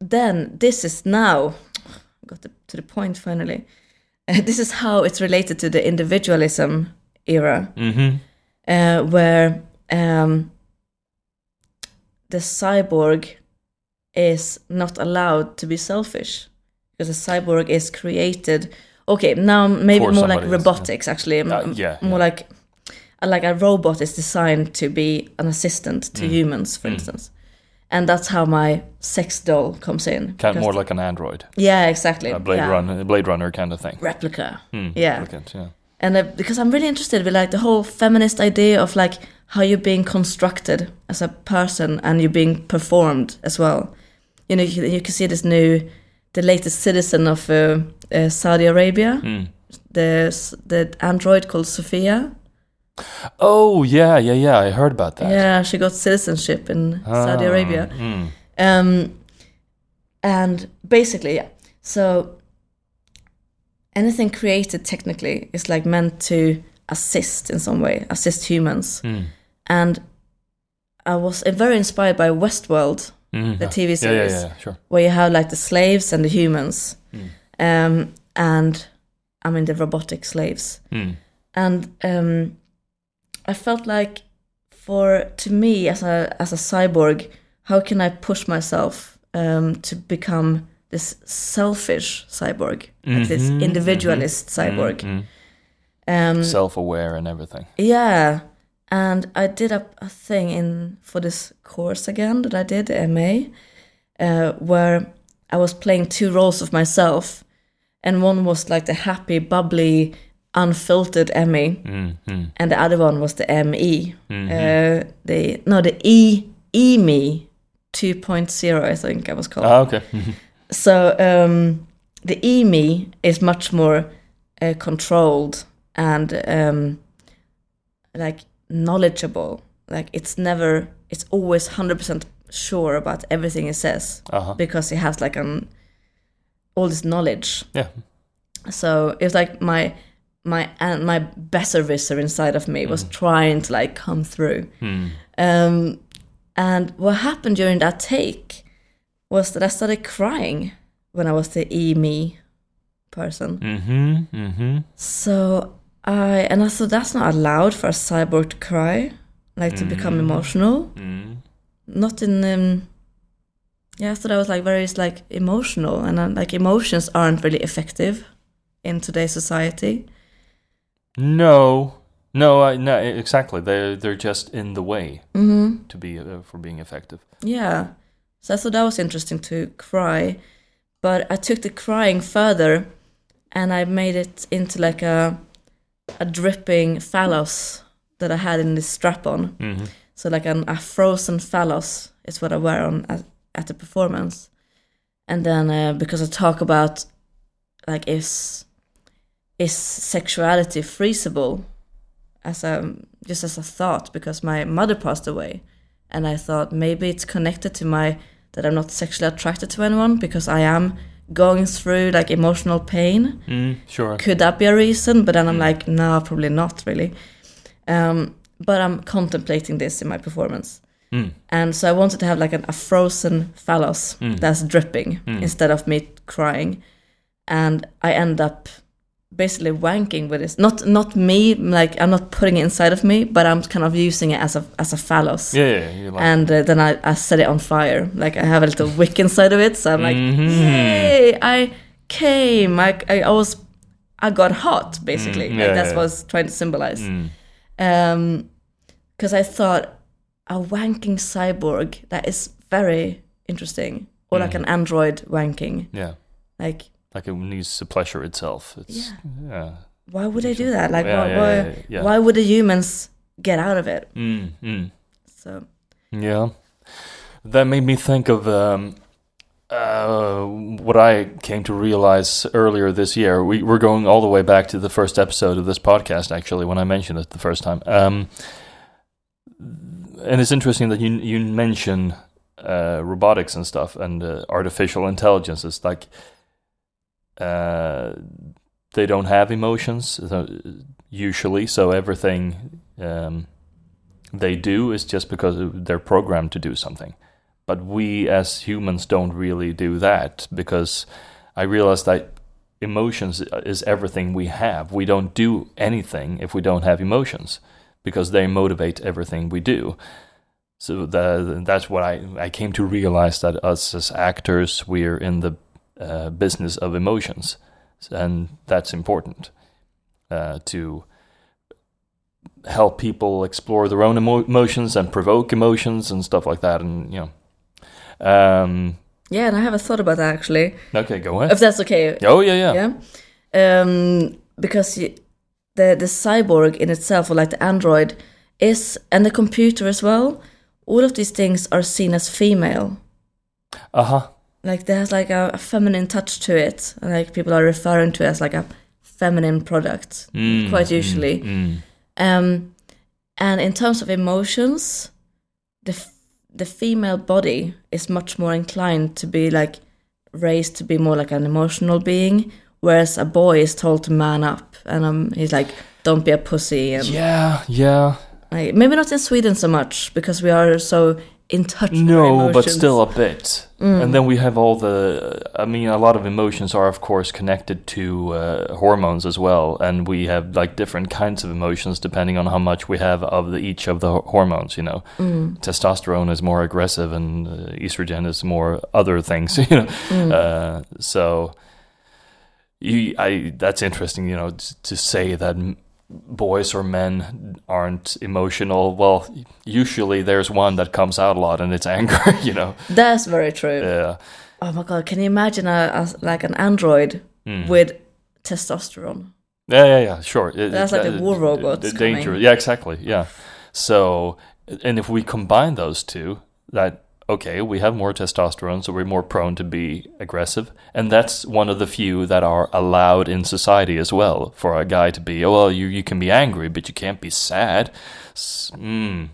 then this is now, got the, to the point finally. Uh, this is how it's related to the individualism era, Mm-hmm. uh, where um, the cyborg is not allowed to be selfish because the cyborg is created. Okay, now maybe For more like robotics. Actually, Uh, yeah, more yeah. like uh, like a robot is designed to be an assistant to Mm. humans, for instance. And that's how my sex doll comes in. Kind of more like an android, yeah, exactly. a Blade yeah. Runner, Blade Runner kind of thing. replica. Mm. Yeah. At, yeah. And uh, because I'm really interested with like the whole feminist idea of like how you're being constructed as a person and you're being performed as well. You know, you, you can see this new, the latest citizen of uh, uh, Saudi Arabia, Mm. the the android called Sophia. Oh yeah, yeah, yeah. I heard about that. Yeah, she got citizenship in Saudi Ah, Arabia. mm. Um, and basically, yeah. So anything created technically is like meant to assist in some way, assist humans. Mm. And I was very inspired by Westworld, Mhm. the TV Yeah, yeah, series, yeah, sure. where you have like the slaves and the humans, um, and I mean the robotic slaves, Mm. and um, I felt like for to me as a as a cyborg, how can I push myself um, to become this selfish cyborg, like this individualist cyborg? Mm, Um, mm. Self-aware and everything. Yeah, and I did a, a thing in for this course again that I did the MA, uh, where I was playing two roles of myself, and one was like the happy, bubbly, unfiltered Emmy, Mm, mm, and the other one was the ME, mhm. uh, the no the E E me 2.0 I think I was called. ah, okay. So um, the EME is much more uh, controlled and um, like knowledgeable. Like it's never, it's always hundred percent sure about everything he says uh-huh. because he has like an all this knowledge. Yeah. So it's like my my and my besserwisser inside of me was trying to like come through. Mm. Um, and what happened during that take was that I started crying when I was the e me person. Mm-hmm, mm-hmm. So I and I thought that's not allowed for a cyborg to cry, like to become Mm. emotional. Mm. Not in um, yeah. I thought I was like very like emotional, and uh, like emotions aren't really effective in today's society. No. No, I, no, exactly. They're they're just in the way hmm to be uh, for being effective. Yeah. So I thought that was interesting to cry. But I took the crying further and I made it into like a a dripping phallus that I had in this strap on. Mhm. So like an, a frozen phallus is what I wear on at, at the performance. And then uh, because I talk about like is is sexuality freezable as a just as a thought because my mother passed away and I thought maybe it's connected to my that I'm not sexually attracted to anyone because I am going through like emotional pain Mm, sure. could that be a reason? But then I'm like, no, probably not really. Um, but I'm contemplating this in my performance. Mm. And so I wanted to have like an, a frozen phallus Mm. that's dripping Mm. instead of me crying. And I end up basically wanking with this. Not not me, like I'm not putting it inside of me, but I'm kind of using it as a as a phallus. Yeah, yeah. Like. And uh, then I, I set it on fire. Like I have a little wick inside of it, so I'm like, Mhm. yay! I came. I, I, I was, I got hot basically. Mm, like that's yeah. what I was trying to symbolize. Mm. Um, because I thought a wanking cyborg that is very interesting, or like Mm. an android wanking. Yeah. Like, Like it needs to pleasure itself. It's yeah. why would they do that? Like, Yeah, why, yeah, why, yeah, yeah. why would the humans get out of it? Mm, mm. So, Yeah. That made me think of um, uh, what I came to realize earlier this year. We, we're going all the way back to the first episode of this podcast, actually, when I mentioned it the first time. Um, and it's interesting that you you mention uh, robotics and stuff and uh, artificial intelligence. It's like uh, they don't have emotions usually, so everything um, they do is just because they're programmed to do something. But we as humans don't really do that because I realized that emotions is everything we have. We don't do anything if we don't have emotions because they motivate everything we do. So the, that's what I, I came to realize that us as actors, we're in the uh, business of emotions. And that's important uh, to help people explore their own emo- emotions and provoke emotions and stuff like that. And, you know, um, yeah, and I have a thought about that actually. okay, go ahead. If that's okay. Oh, yeah, yeah. Yeah. Um, because you, the the cyborg in itself, or like the android, is and the computer as well. All of these things are seen as female. Uh huh. Like there's like a, a feminine touch to it. and, Like people are referring to it as like a feminine product, Mm, quite usually. Mm, Um, and in terms of emotions, the f- the female body is much more inclined to be like raised to be more like an emotional being, whereas a boy is told to man up, and um, he's like, "Don't be a pussy." And Yeah, yeah. Like, maybe not in Sweden so much because we are so in touch. No, but still a bit. And then we have all the. I mean, a lot of emotions are, of course, connected to uh, hormones as well, and we have like different kinds of emotions depending on how much we have of the, each of the hormones. You know, testosterone is more aggressive, and uh, estrogen is more other things. You know, uh, so you, I that's interesting. You know, t- to say that boys or men aren't emotional. Well, usually there's one that comes out a lot, and it's anger. You know, That's very true. yeah. Oh my god, can you imagine a, a like an android Hmm. with testosterone? Yeah, yeah, yeah, sure. It- That's like it- the war it- robots the danger. coming. Yeah, exactly. Yeah. So, and if we combine those two, that okay, we have more testosterone, so we're more prone to be aggressive, and that's one of the few that are allowed in society as well. For a guy to be, oh, well, you you can be angry, but you can't be sad. Mm.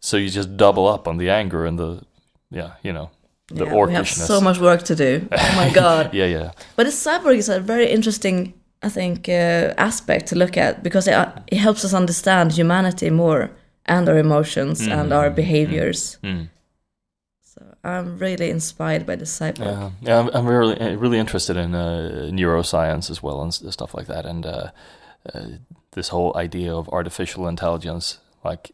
So you just double up on the anger and the, yeah, you know, the Yeah, we have so much work to do. Oh my god. Yeah, yeah. But the cyborg is a very interesting, I think, uh, aspect to look at because it, uh, it helps us understand humanity more and our emotions and our behaviors. Mm. I'm really inspired by the cyborg. Yeah, yeah, I'm, I'm really uh, really interested in uh, neuroscience as well and stuff like that, and uh, uh, this whole idea of artificial intelligence, like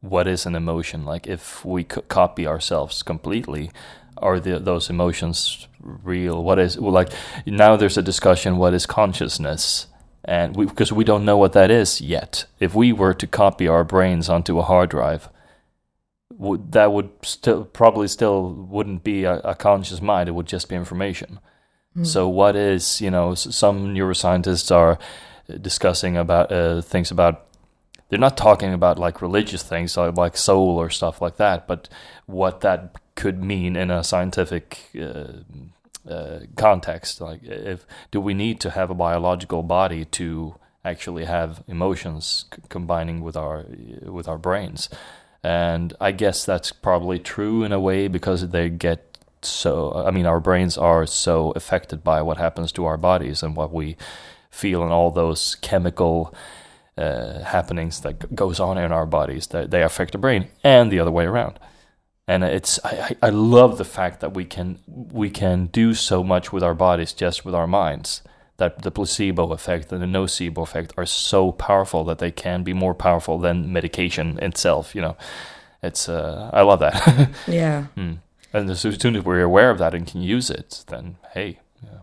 what is an emotion? Like if we copy ourselves completely, are the, those emotions real? What is well, like now? There's a discussion. What is consciousness? And we, because we don't know what that is yet. If we were to copy our brains onto a hard drive, would that would still probably still wouldn't be a, a conscious mind. It would just be information. So what is you know some neuroscientists are discussing about uh, things about they're not talking about like religious things like, like soul or stuff like that but what that could mean in a scientific uh, uh, context. Like if do we need to have a biological body to actually have emotions c- combining with our with our brains and I guess that's probably true in a way because they get so. I mean, our brains are so affected by what happens to our bodies and what we feel and all those chemical uh, happenings that goes on in our bodies that they affect the brain and the other way around. And it's I, I I love the fact that we can we can do so much with our bodies just with our minds. That the placebo effect and the nocebo effect are so powerful that they can be more powerful than medication itself. You know, it's uh, I love that. Yeah, Hmm. And as soon as we're aware of that and can use it, then hey, yeah.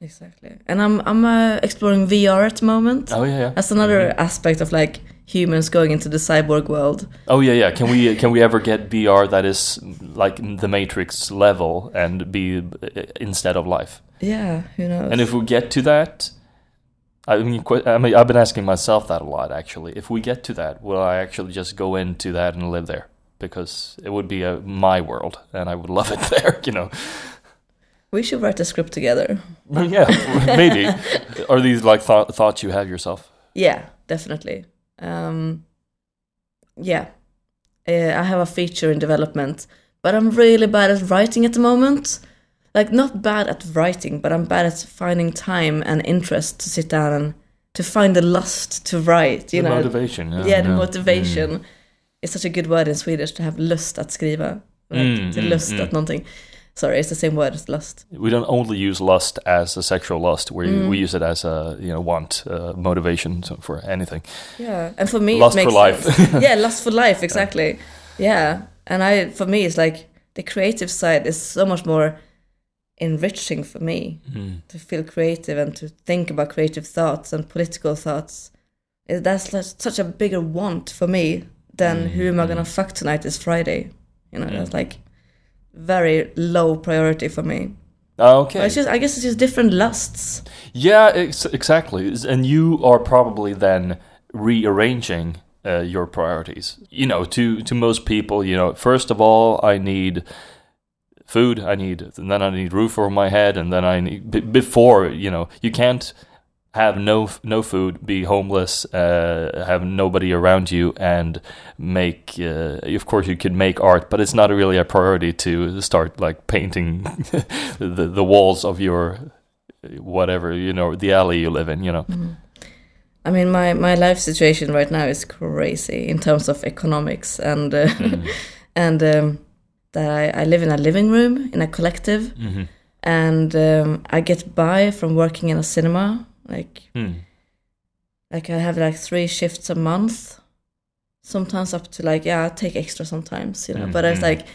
exactly. And I'm I'm uh, exploring VR at the moment. oh yeah, yeah. That's another aspect of like humans going into the cyborg world. Oh yeah, yeah. Can we can we ever get VR that is like the Matrix level and be uh, instead of life? Yeah, who knows? And if we get to that, I mean, I mean, I've been asking myself that a lot actually. If we get to that, will I actually just go into that and live there? Because it would be a, my world, and I would love it there. You know. we should write a script together. yeah, maybe. Are these like thought thoughts you have yourself? Yeah, definitely. Um, yeah, uh, I have a feature in development, but I'm really bad at writing at the moment. Like, not bad at writing, but I'm bad at finding time and interest to sit down and to find the lust to write. You the know, motivation. Yeah, yeah, the yeah. motivation. It's such a good word in Swedish to have lust att skriva. Like, Mm, to mm, lust mm. at någonting. Sorry, it's the same word as lust. We don't only use lust as a sexual lust. We Mm. we use it as a you know want uh, motivation for anything. Yeah, and for me, Lust it for life. yeah, lust for life, exactly. Yeah, and I, for me, it's like the creative side is so much more enriching for me Mm. to feel creative and to think about creative thoughts and political thoughts. That's such a bigger want for me than who am I gonna fuck tonight this Friday. You know, that's like very low priority for me. Ah, Okay. But it's just, I guess it's just different lusts. Yeah, ex- exactly. And you are probably then rearranging uh, your priorities. You know, to to most people, you know, first of all, I need food. I need, and then I need roof over my head, and then I need b- before. You know, you can't have no no food, be homeless, uh, have nobody around you, and make. Uh, of course, you could make art, but it's not really a priority to start like painting the the walls of your whatever you know the alley you live in. You know. I mean, my, my life situation right now is crazy in terms of economics and uh, Mm. and um, that I, I live in a living room in a collective hmm and um, I get by from working in a cinema. Like Hmm. like I have like three shifts a month, sometimes up to like yeah I take extra sometimes, you know. Mm, But it's mm. like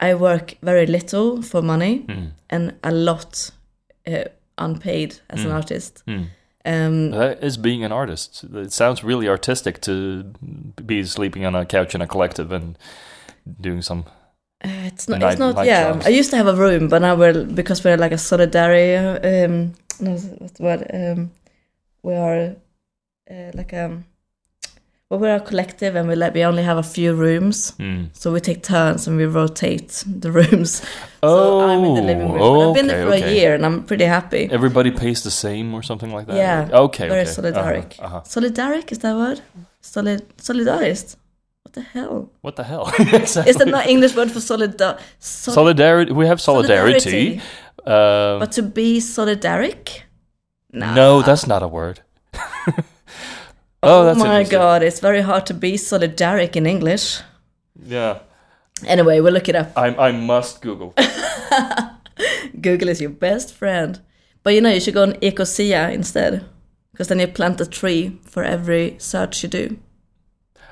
I work very little for money Hmm. and a lot uh, unpaid as an Mm. artist. Hmm. Um, That is being an artist. It sounds really artistic to be sleeping on a couch in a collective and doing some. Uh, it's not. Night- it's not. yeah. I used to have a room, but now we're because we're like a solidarity. Um, no, what's the word? Um, we are uh, like um, well, we're a collective, and we like we only have a few rooms, Hmm. so we take turns and we rotate the rooms. Oh, so I'm in the living room. oh, I've been okay, there for okay. a year, and I'm pretty happy. Everybody pays the same or something like that. Yeah, Okay. very okay. solidaric. Uh-huh, uh-huh. Solidaric is that word? Solid solidarist. What the hell? What the hell? exactly. Is that not English word for solidar? Sol- solidarity? We have solidarity. Um, But to be solidaric? Nah. No, that's not a word. oh, Oh, my god, it's very hard to be solidaric in English. Yeah, Anyway, we'll look it up. I I must Google. Google is your best friend. But you know, you should go on Ecosia instead. Because then you plant a tree for every search you do.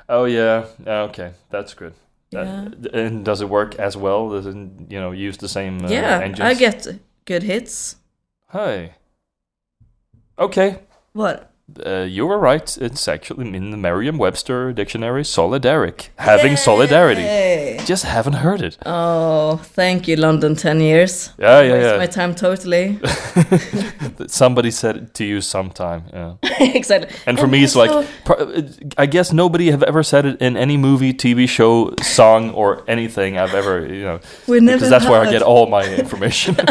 Oh yeah, okay, that's good. That- Yeah. and does it work as well? Does it you know use the same uh, yeah, engines? I get good hits. Hey. Okay, What? Uh, you were right. It's actually in the Merriam-Webster dictionary, solidaric, having solidarity. Just haven't heard it. Oh, thank you, London 10 years. Yeah, yeah, Waste yeah. my time totally. Somebody said it to you sometime. Yeah. exactly. And for me, it's like, so- pro- I guess nobody have ever said it in any movie, TV show, song, or anything I've ever, you know, we never because that's where I get all my information.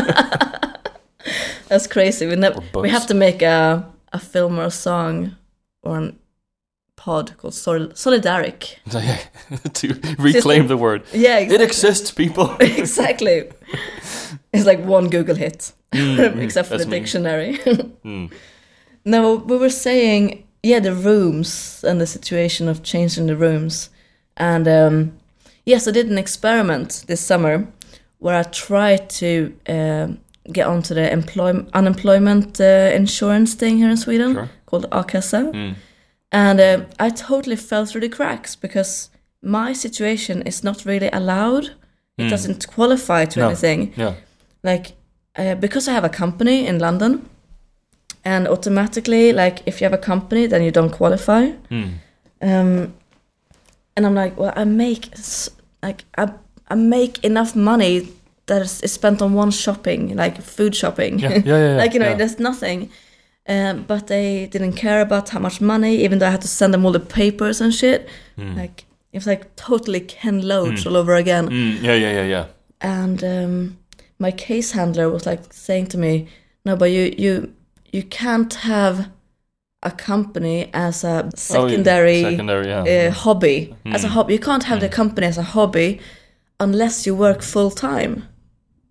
That's crazy. We never. We have to make a a film or a song or a pod called Sol- Solidaric. to reclaim the word. Yeah, It exists, people. exactly. It's like one Google hit, Mm, except for the me. dictionary. Mm. no, we were saying, yeah, the rooms and the situation of changing the rooms. And um, yes, I did an experiment this summer where I tried to um get onto the employ- unemployment uh, insurance thing here in Sweden Sure. called A-Kassa. Mm. And uh, I totally fell through the cracks because my situation is not really allowed. It Mm. doesn't qualify to No. anything. Yeah. Like, uh, because I have a company in London, and automatically, like, if you have a company, then you don't qualify. Mm. Um, and I'm like, well, I make like I I make enough money that is, spent on one shopping, like food shopping. Yeah, yeah, yeah, yeah, like you know, yeah. there's nothing. Um, but they didn't care about how much money, even though I had to send them all the papers and shit. Mm. Like it was like totally Ken Loach all over again. Mm. Yeah, yeah, yeah, yeah. And um, my case handler was like saying to me, "No, but you you you can't have a company as a Oh, yeah. secondary, Secondary, yeah. uh, hobby. As a Mm. hobby, you can't have the company as a hobby unless you work full time."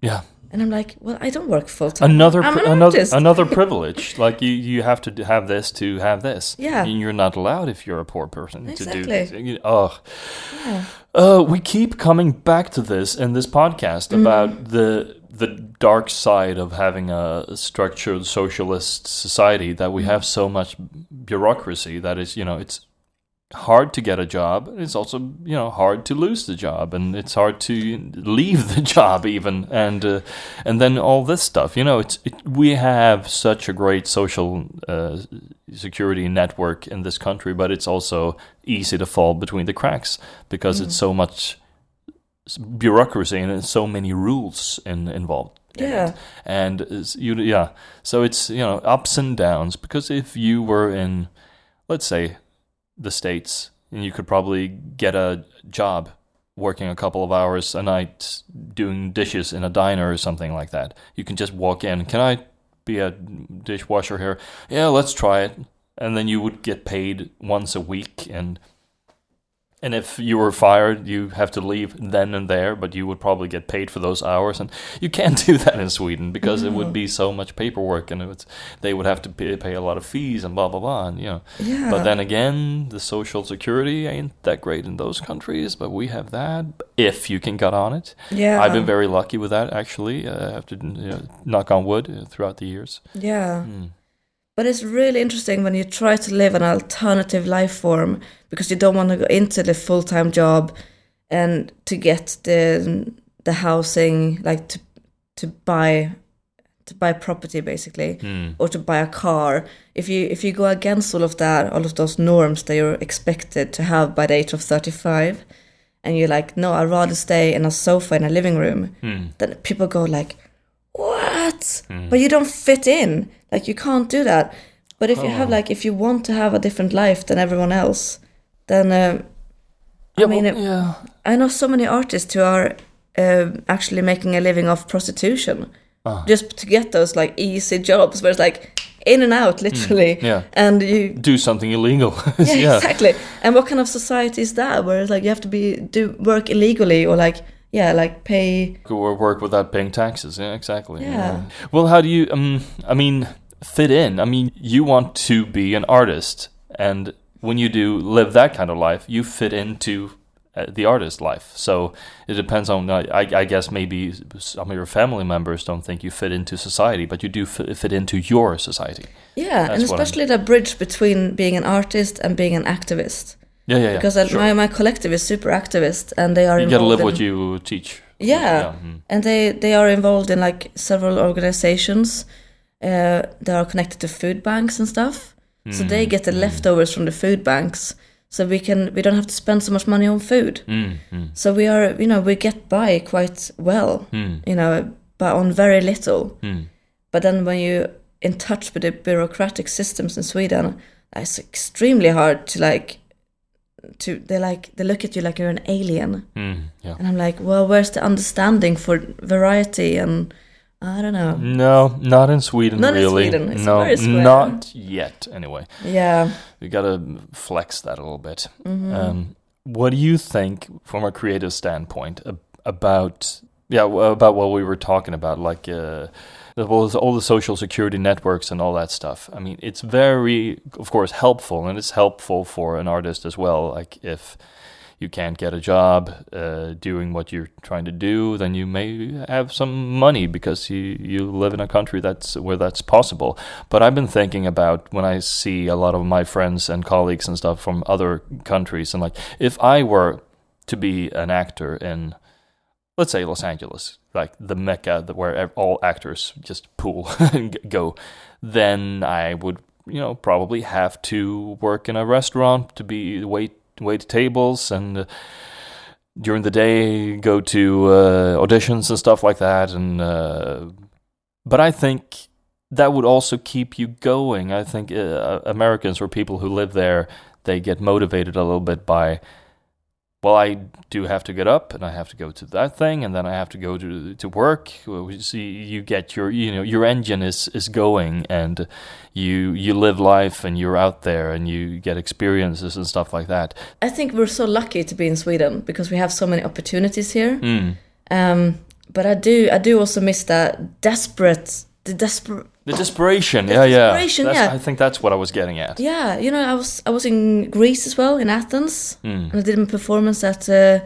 Yeah. And I'm like, "Well, I don't work full time. Another, pri- an another, artist." another privilege. Like you, you have to have this to have this. Yeah. And you're not allowed if you're a poor person to do Exactly. this. Oh, Yeah. Uh, we keep coming back to this in this podcast Mm. about the the dark side of having a structured socialist society that we have so much bureaucracy that is you know it's hard to get a job it's also you know hard to lose the job and it's hard to leave the job even and uh, and then all this stuff you know it's it, we have such a great social uh, security network in this country but it's also easy to fall between the cracks because it's so much bureaucracy and so many rules in, involved Yeah. and you yeah so it's you know ups and downs because if you were in let's say the states and you could probably get a job working a couple of hours a night doing dishes in a diner or something like that. You can just walk in can i be a dishwasher here? Yeah let's try it. And then you would get paid once a week and And if you were fired, you have to leave then and there, but you would probably get paid for those hours. And you can't do that in Sweden because it would be so much paperwork, and it's, they would have to pay, pay a lot of fees and blah blah blah. And you know, Yeah. but then again, the social security ain't that great in those countries, but we have that if you can get on it. Yeah. I've been very lucky with that actually. Uh, I have to you know, knock on wood uh, throughout the years. Yeah. Mm. But it's really interesting when you try to live an alternative life form because you don't want to go into the full time job and to get the the housing, like to to buy to buy property basically, Mm. or to buy a car. If you if you go against all of that, all of those norms that you're expected to have by the age of thirty five, and you're like, no, I'd rather stay in a sofa in a living room, Mm. then people go like, what? Mm. But you don't fit in. Like you can't do that. But if you have Oh. like, if you want to have a different life than everyone else, then um, Yeah, mean, well, yeah. I know so many artists who are uh, actually making a living off prostitution, Ah. just to get those like easy jobs where it's like in and out, literally. Hmm. yeah. And you Do something illegal. yeah, yeah. exactly. And what kind of society is that? Where it's like you have to be do work illegally or like yeah, like pay. Or work without paying taxes. Yeah, exactly. Yeah. Well, how do you? Um, I mean, fit in. I mean, you want to be an artist, and when you do live that kind of life, you fit into uh, the artist life. So it depends on. uh, I, I guess maybe some of your family members don't think you fit into society, but you do fit, into your society. Yeah, and That's I'm- especially the bridge between being an artist and being an activist. Yeah, yeah, yeah. Because uh, sure. my my collective is super activist, and they are you gotta live in, what you teach. Yeah. mm. and they they are involved in like several organizations uh, that are connected to food banks and stuff. So they get the leftovers from the food banks, so we can we don't have to spend so much money on food. Mm, mm, So we are you know we get by quite well, mm, you know, but on very little. mm. But then when you in touch with the bureaucratic systems in Sweden, it's extremely hard to like to they like they look at you like you're an alien. Mm, yeah. And I'm like, well, where's the understanding for variety and I don't know. No, not in Sweden, Not in. Sweden, it's no, not yet. Anyway, Yeah. we gotta flex that a little bit. Mm-hmm. Um, what do you think, from a creative standpoint, about yeah, about what we were talking about, like uh, all the social security networks and all that stuff? I mean, it's very, of course, helpful, and it's helpful for an artist as well. Like if you can't get a job uh, doing what you're trying to do, then you may have some money because you, you live in a country that's where that's possible. But I've been thinking about when I see a lot of my friends and colleagues and stuff from other countries, and like if I were to be an actor in, let's say Los Angeles, like the mecca where all actors just pool and go, then I would you know probably have to work in a restaurant to be wait wait tables and uh, during the day go to uh, auditions and stuff like that. And uh, but I think that would also keep you going. I think uh, Americans or people who live there they get motivated a little bit by well I do have to get up and I have to go to that thing and then I have to go to to work see you get your you know your engine is is going and you you live life and you're out there and you get experiences and stuff like that I think we're so lucky to be in Sweden because we have so many opportunities here. mm. Um, but I do I do also miss that desperate the desperate the desperation The yeah yeah desperation, That's- yeah. I think that's what I was getting at Yeah, you know, I was I was in Greece as well, in Athens, Mm. and I did a performance at uh,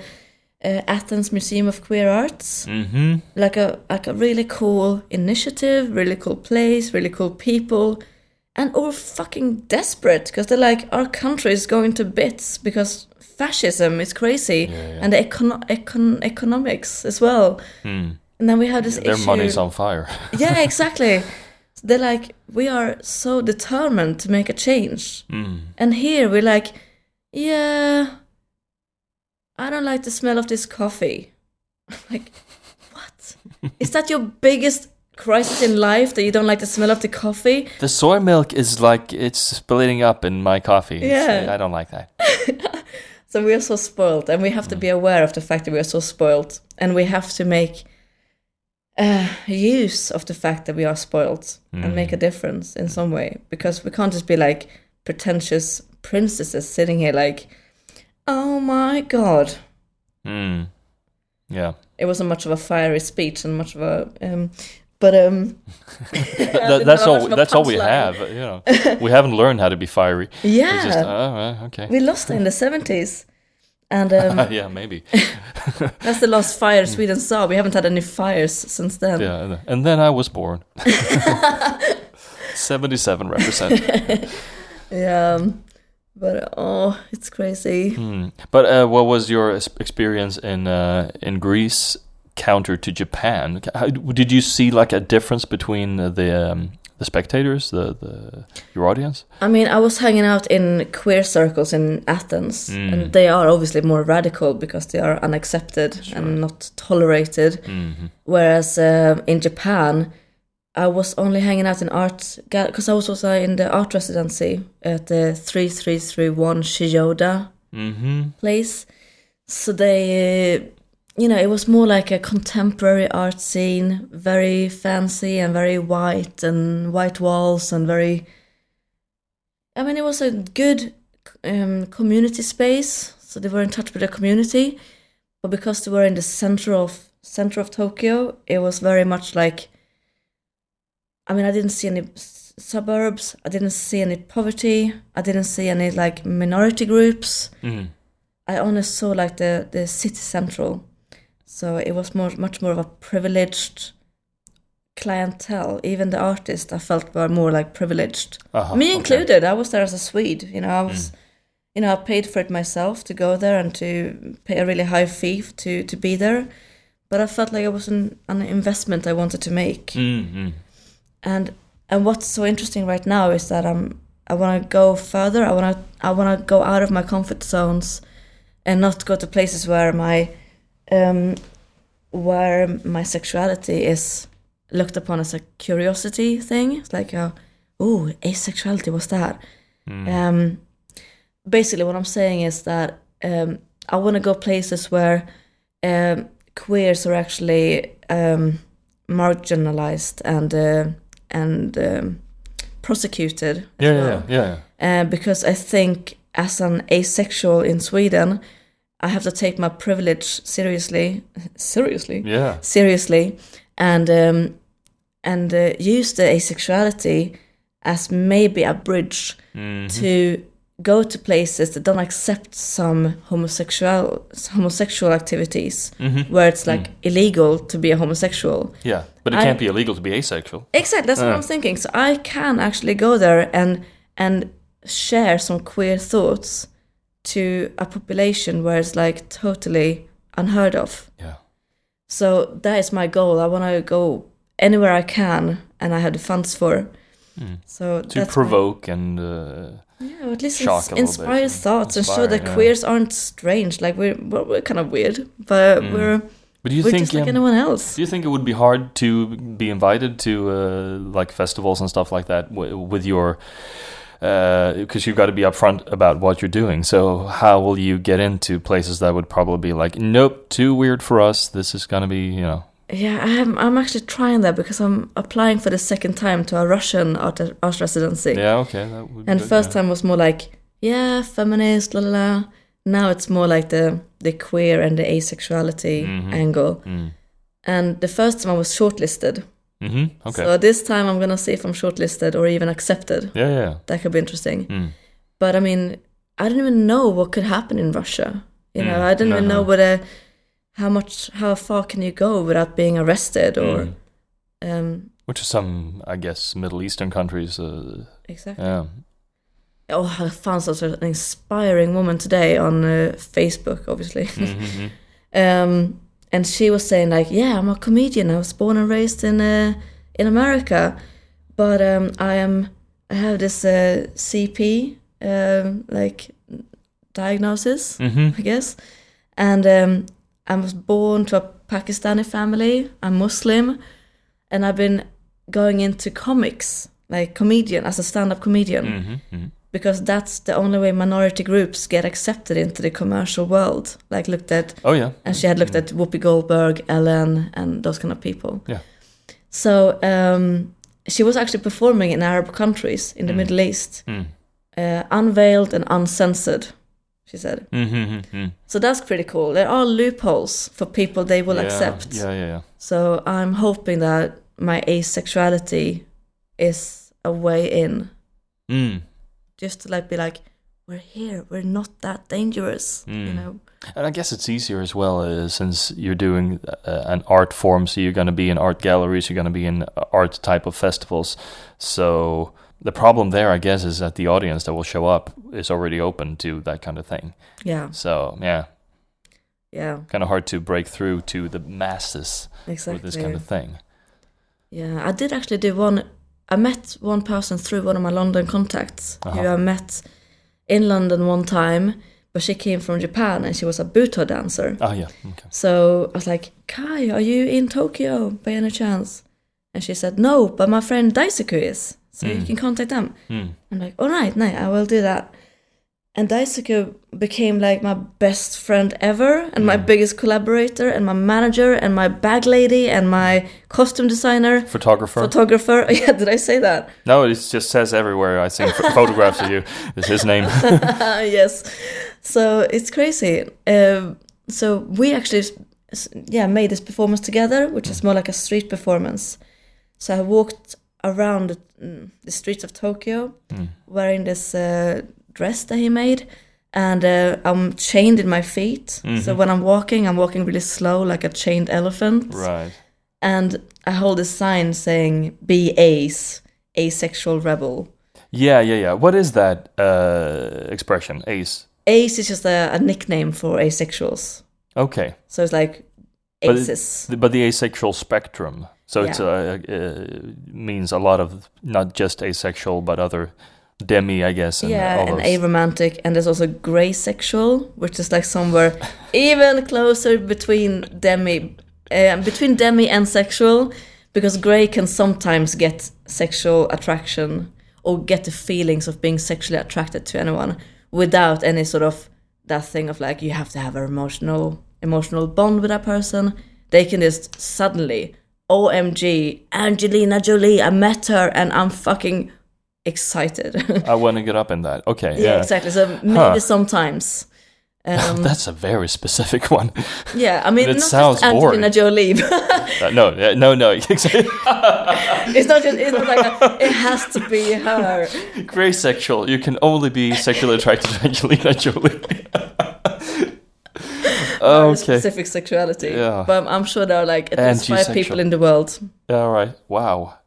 uh, Athens Museum of Queer Arts. mm-hmm Like a like a really cool initiative, really cool place, really cool people, and all fucking desperate because they're like our country is going to bits because fascism is crazy, yeah. and the econo- econ- economics as well. mm. And then we have this their issue. money's on fire Yeah, exactly. they're like we are so determined to make a change. mm. And here we're like, yeah, I don't like the smell of this coffee. like, what? Is that your biggest crisis in life that you don't like the smell of the coffee? the soy milk is like it's splitting up in my coffee It's- Yeah. I don't like that So we are so spoiled, and we have to be aware of the fact that we are so spoiled, and we have to make uh, use of the fact that we are spoiled and make a difference in some way because we can't just be like pretentious princesses sitting here like Oh my god. Mm. Yeah. It wasn't much of a fiery speech and much of a um but um That, that's all. That's all we punchline. have. You know, we haven't learned how to be fiery. yeah. Just, oh, okay. we lost it in the 70s. And um, yeah, maybe. that's the last fire Sweden saw. We haven't had any fires since then. Yeah, and- then I was born. Seventy-seven represent. Yeah, um, but oh, it's crazy. Hmm. But uh, what was your experience in uh, in Greece counter to Japan? How, did you see like a difference between the um, the spectators, the, the your audience? I mean, I was hanging out in queer circles in Athens, Mm. and they are obviously more radical because they are unaccepted Sure. and not tolerated. hmm Whereas um in Japan, I was only hanging out in art because I was also in the art residency at the three three three one Chiyoda hmm place. So they, uh, you know, it was more like a contemporary art scene, very fancy and very white and white walls and very. I mean, it was a good um, community space, so they were in touch with the community. But because they were in the center of center of Tokyo, it was very much like. I mean, I didn't see any suburbs. I didn't see any poverty. I didn't see any like minority groups. hmm I only saw like the the city central, so it was more much more of a privileged clientele. Even the artists I felt were more like privileged. Uh-huh, Me okay. included. I was there as a Swede. You know, I was, you know, I paid for it myself to go there and to pay a really high fee to to be there. But I felt like it was an, an investment I wanted to make Mm-hmm. and and what's so interesting right now is that I'm I want to go further. I want to I want to go out of my comfort zones and not go to places where my um where my sexuality is looked upon as a curiosity thing. It's like a oh asexuality. What's that? Mm. Um, basically, what I'm saying is that um, I want to go places where um, queers are actually um, marginalized and uh, and um, prosecuted. Yeah, yeah, yeah, yeah. Uh, because I think as an asexual in Sweden, I have to take my privilege seriously, seriously, Yeah. seriously, and um, and uh, use the asexuality as maybe a bridge Mhm. to go to places that don't accept some homosexual homosexual activities Mhm. where it's like illegal to be a homosexual. Yeah, but it I- can't be illegal to be asexual. Exactly, that's Uh. what I'm thinking. So I can actually go there and and share some queer thoughts to a population where it's like totally unheard of. Yeah. So that is my goal. I want to go anywhere I can, and I have the funds for. Mm. So To that's my- provoke and uh, Yeah, at least ins- inspire thoughts and show that yeah. queers aren't strange. Like we're we're, we're kind of weird, but Mm. we're But do you we're think just like um, anyone else. do you think it would be hard to be invited to uh, like festivals and stuff like that w- with your because you've got to be upfront about what you're doing. So how will you get into places that would probably be like, nope, too weird for us. This is gonna be, you know, Yeah, I'm I'm actually trying that because I'm applying for the second time to a Russian art, art residency. yeah, okay, that would. and good, first yeah. time was more like yeah, feminist, la la la. Now it's more like the the queer and the asexuality Mhm. angle. Mm. And the first time I was shortlisted. Hmm Okay. So this time I'm gonna see if I'm shortlisted or even accepted. yeah, yeah. That could be interesting. Mm. But I mean, I don't even know what could happen in Russia. You know, Mm, I don't even know no. whether how much how far can you go without being arrested or Mm. um Which is some, I guess, Middle Eastern countries. Uh, exactly. yeah. Oh, I found such an inspiring woman today on uh, Facebook, obviously. Mhm. um, and she was saying like, "Yeah, I'm a comedian. I was born and raised in uh, in America, but um, I am I have this uh, CP um, like diagnosis, Mhm. I guess, and um, I was born to a Pakistani family. I'm Muslim, and I've been going into comics, like comedian as a stand-up comedian Mhm. Mhm. Because that's the only way minority groups get accepted into the commercial world. Like looked at, Oh yeah. and she had looked at Whoopi Goldberg, Ellen, and those kind of people. Yeah. So um, she was actually performing in Arab countries in the Mm. Middle East, Mm. uh, unveiled and uncensored. she said. Mm-hmm. So that's pretty cool. There are loopholes for people they will yeah, accept. Yeah, yeah, yeah. So I'm hoping that my asexuality is a way in, Mm. Just to like be like, we're here, we're not that dangerous, you Mm. know. And I guess it's easier as well uh, since you're doing uh, an art form, so you're going to be in art galleries, you're going to be in art type of festivals. So the problem there, I guess, is that the audience that will show up is already open to that kind of thing. Yeah, So yeah, yeah, kind of hard to break through to the masses exactly. with this kind of thing. Yeah, I did actually do one. I met one person through one of my London contacts who Uh-huh. I met in London one time, but she came from Japan and she was a buto dancer. Oh yeah, okay. So I was like, Kai, are you in Tokyo by any chance? And she said, No, but my friend Daisuke is. So you Mm. can contact them. Mm. I'm like, All right, no, I will do that. And Daisuke became like my best friend ever, and my Mm. biggest collaborator, and my manager, and my bag lady, and my costume designer, Photographer? photographer. Yeah, did I say that? no, it just says everywhere. I ph- photographs of you. is his name. yes. So it's crazy. Um, so we actually, yeah, made this performance together, which is more like a street performance. So I walked around the, mm, the streets of Tokyo Mm. wearing this uh, dress that he made, and uh, I'm chained in my feet. So Mhm. when I'm walking, I'm walking really slow, like a chained elephant. Right. And I hold a sign saying "Be ace, asexual rebel." Yeah, yeah, yeah. What is that uh, expression? Ace. Ace is just a, a nickname for asexuals. Okay. So it's like But it- aces. But the asexual spectrum. So it's uh, uh, means a lot of not just asexual, but other demi, I guess. And yeah, and aromantic, and there's also gray sexual, which is like somewhere even closer between demi, uh, between demi and sexual, because gray can sometimes get sexual attraction or get the feelings of being sexually attracted to anyone without any sort of that thing of like you have to have an emotional emotional bond with that person. They can just suddenly, OMG, Angelina Jolie, I met her and I'm fucking excited. I want to get up in that. Okay. Yeah, Yeah. exactly. So maybe Huh. sometimes. Um, That's a very specific one. yeah, I mean, it not sounds just Angelina boring. Jolie. Uh, no, no, no. it's not just. It's not like a, it has to be her. Gray sexual. You can only be sexually attracted to Angelina Jolie. Okay. Specific sexuality. Yeah. But I'm, I'm sure there are like at least five people in the world. Yeah, All right. Wow.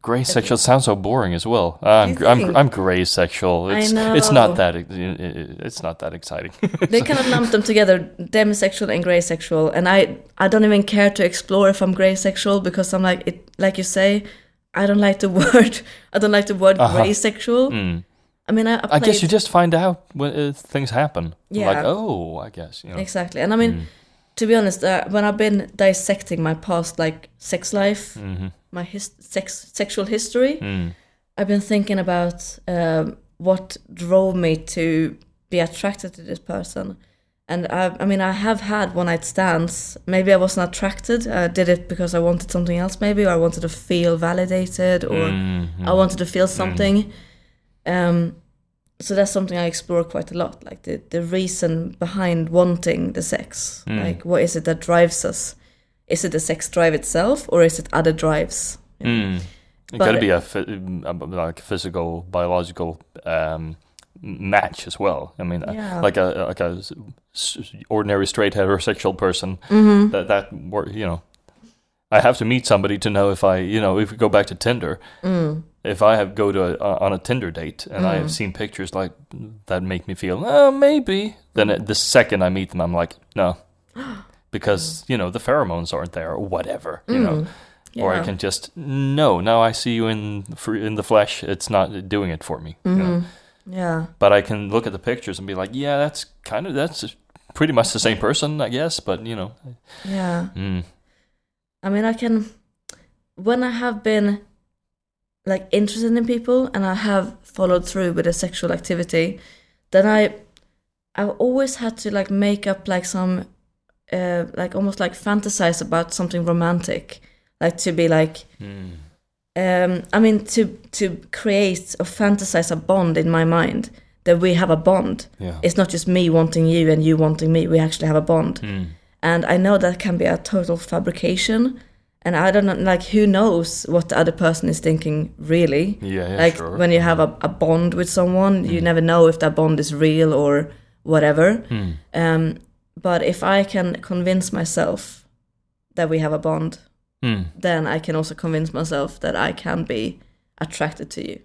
Gray sexual sounds so boring as well. I'm I'm? I'm gray sexual. I It's know. it's not that it's not that exciting. They kind of lump them together, demisexual and gray sexual. And I, I don't even care to explore if I'm gray sexual because I'm like it. Like you say, I don't like the word. I don't like the word Uh-huh. gray sexual. Mm. I mean, I, I, I guess you just find out when uh, things happen. Yeah. Like oh, I guess you know. Exactly. And I mean, Mm. To be honest, uh, when I've been dissecting my past, like sex life, Mhm. my his- sex sexual history, Mm. I've been thinking about um, what drove me to be attracted to this person. And I, I mean, I have had one night stands. Maybe I wasn't attracted. I did it because I wanted something else, maybe, or I wanted to feel validated, or Mhm. I wanted to feel something. Um, so that's something I explore quite a lot, like the, the reason behind wanting the sex. Mm. Like, what is it that drives us? Is it the sex drive itself, or is it other drives? Mm. It But- got to be a, a like physical, biological um, match as well. I mean, uh, Yeah. like a like a ordinary straight heterosexual person. Mm-hmm. That that you know, I have to meet somebody to know if I you know if we go back to Tinder. Mm. If I have go to a, on a Tinder date and I Mm. have seen pictures like that make me feel oh maybe then it, the second I meet them I'm like no because you know the pheromones aren't there or whatever you know Mm. or I can just no. Now I see you in in the flesh. It's not doing it for me. you know. Mhm. Yeah. But I can look at the pictures and be like, yeah, that's kind of that's pretty much the same person, I guess. But you know, Yeah. mm, I mean, I can, when I have been like interested in people and I have followed through with a sexual activity, then I, I've always had to like make up like some, uh, like almost like fantasize about something romantic, like to be like, mm, um, I mean, to to create or fantasize a bond in my mind that we have a bond. Yeah. It's not just me wanting you and you wanting me. We actually have a bond. Mm. And I know that can be a total fabrication. And I don't know, like, who knows what the other person is thinking, really? Yeah, yeah, like, sure. when you have a, a bond with someone, you never know if that bond is real or whatever. Mm. Um, but if I can convince myself that we have a bond, Mm. then I can also convince myself that I can be attracted to you,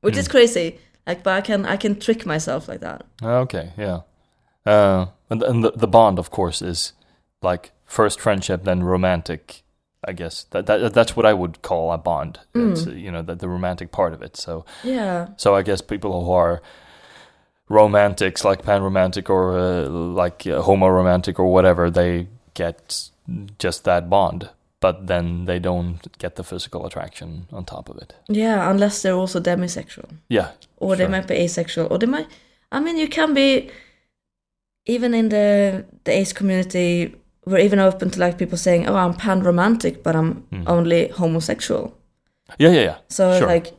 which Hmm. is crazy. Like, but I can I can trick myself like that. Okay, yeah. Uh, and and the, the bond, of course, is like first friendship, then romantic. I guess that, that that's what I would call a bond. It's uh, you know the, the romantic part of it. So Yeah, so I guess people who are romantics, like pan romantic or uh, like uh, homo romantic or whatever, they get just that bond, but then they don't get the physical attraction on top of it. yeah. Unless they're also demisexual, Yeah, or they might be asexual, or they might. I mean, you can be even in the the ace community. We're even open to like people saying, "Oh, I'm pan romantic, but I'm Mm. only homosexual." yeah, yeah, yeah. So Sure. like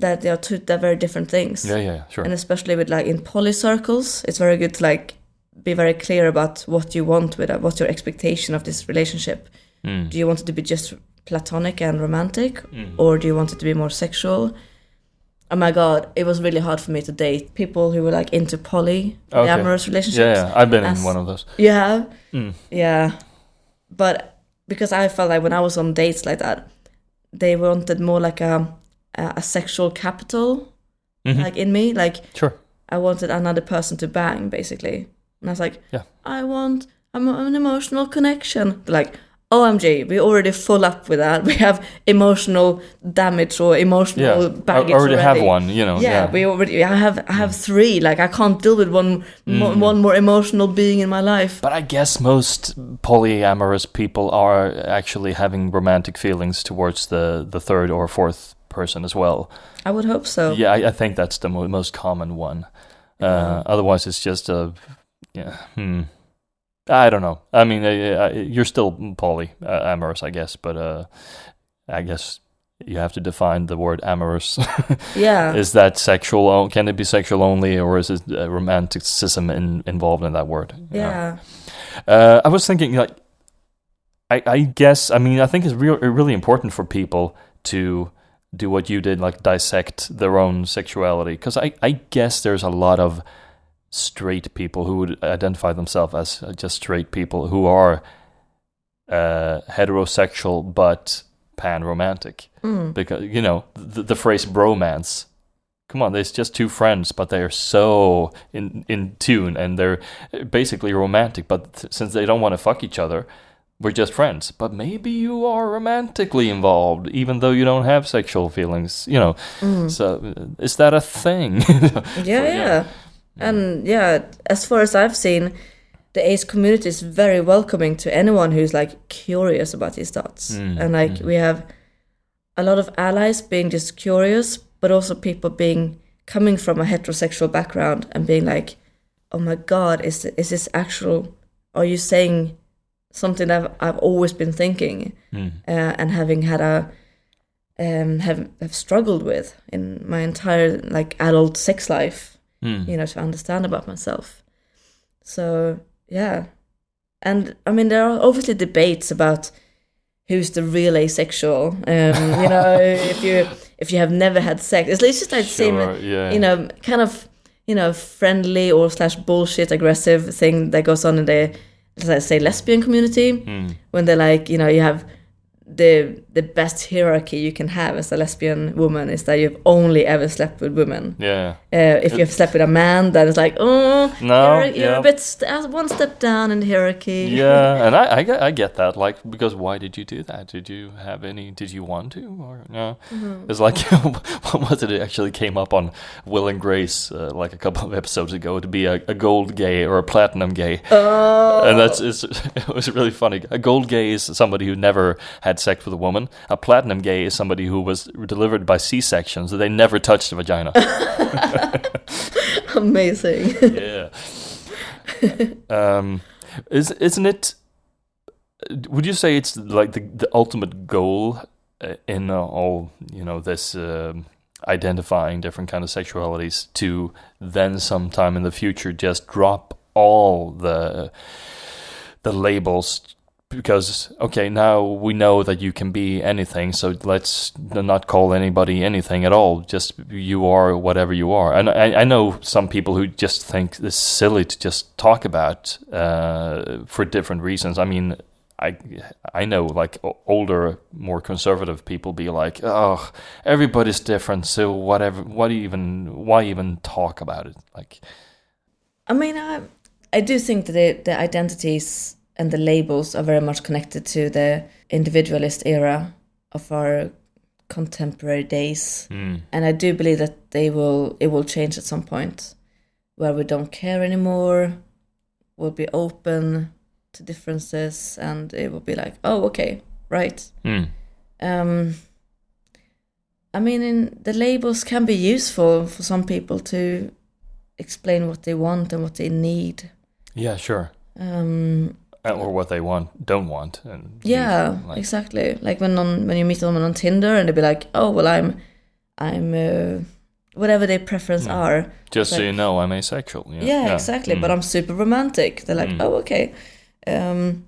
that, they are two they're very different things. Yeah, yeah, yeah, sure. and especially with like in poly circles it's very good to like be very clear about what you want with it what's your expectation of this relationship Mm. do you want it to be just platonic and romantic Mm. or do you want it to be more sexual oh my god it was really hard for me to date people who were like into poly Okay. amorous relationships Yeah, yeah, I've been as- in one of those. you have Mm. yeah but because i felt like when i was on dates like that they wanted more like a a, a sexual capital Mhm. like in me like Sure. I wanted another person to bang, basically. And I was like, Yeah. I want I'm an emotional connection. Like, OMG, we're already full up with that. We have emotional damage or emotional Yeah, I baggage already have one. You know. Yeah, we already. I have. I have three. Like I can't deal with one. Mo- Mm. one more emotional being in my life. But I guess most polyamorous people are actually having romantic feelings towards the, the third or fourth person as well. I would hope so. Yeah, I, I think that's the mo- most common one. Uh, Yeah. Otherwise, it's just a yeah. Hmm. I don't know. I mean, uh, uh, you're still polyamorous, I guess, but uh, I guess you have to define the word amorous. Yeah. is that sexual? Can it be sexual only, or is it uh, romanticism in, involved in that word? Yeah. Uh, I was thinking, like, I, I guess, I mean, I think it's real, really important for people to do what you did, like dissect their own sexuality, because I, I guess there's a lot of straight people who would identify themselves as just straight people who are uh, heterosexual but pan romantic, Mm. because you know the, the phrase bromance. Come on, there's just two friends, but they are so in in tune, and they're basically romantic. But th- since they don't want to fuck each other, we're just friends. But maybe you are romantically involved, even though you don't have sexual feelings. You know, Mm. so is that a thing? yeah, For- yeah. And yeah, as far as I've seen, the ace community is very welcoming to anyone who's like curious about these thoughts. Mm, and like mm. we have a lot of allies being just curious, but also people being coming from a heterosexual background and being like, "Oh my god, is is this actual? Are you saying something that I've, I've always been thinking?" Mm. uh, and having had a um, have have struggled with in my entire like adult sex life, Mm. you know, to understand about myself. So yeah, and I mean there are obviously debates about who's the real asexual. Um, you know, if you if you have never had sex, it's, it's just like the same, yeah. you know, kind of you know friendly or slash bullshit aggressive thing that goes on in the let's say lesbian community Mm. when they're like, you know, you have the the best hierarchy you can have as a lesbian woman is that you've only ever slept with women. Yeah. Uh, if you've slept with a man, then it's like, oh, No, you're, you're yeah. a bit st- uh, one step down in the hierarchy. Yeah, and I, I, get, I get that. Like, because why did you do that? Did you have any? Did you want to, or no? Mm-hmm. It's like, what was it? It actually came up on Will and Grace uh, like a couple of episodes ago to be a, a gold gay or a platinum gay, Oh, and that's it's, it was really funny. A gold gay is somebody who never had sex with a woman. A platinum gay is somebody who was delivered by C-section, so they never touched the vagina. amazing. yeah. um, is isn't it? Would you say it's like the the ultimate goal uh, in uh, all you know this um identifying different kind of sexualities to then sometime in the future just drop all the the labels because okay now we know that you can be anything so let's not call anybody anything at all just you are whatever you are and i, I know some people who just think it's silly to just talk about uh, for different reasons i mean I I know like older, more conservative people be like, oh, everybody's different, so whatever. What even? Why even talk about it? Like, I mean, I I do think that the, the identities and the labels are very much connected to the individualist era of our contemporary days, mm, and I do believe that they will it will change at some point, where we don't care anymore, we'll be open to differences, and it will be like, oh, okay, right. mm, Um, I mean, in, the labels can be useful for some people to explain what they want and what they need. yeah, sure. Um, Or what they want, don't want, and yeah, like, exactly. Like when on when you meet someone on Tinder and they'd be like, "Oh, well, I'm, I'm, uh, whatever their preference Mm. are." just so like- you know, I'm asexual. Yeah, Yeah, exactly. Mm. But I'm super romantic. They're like, Mm. "Oh, okay." Um,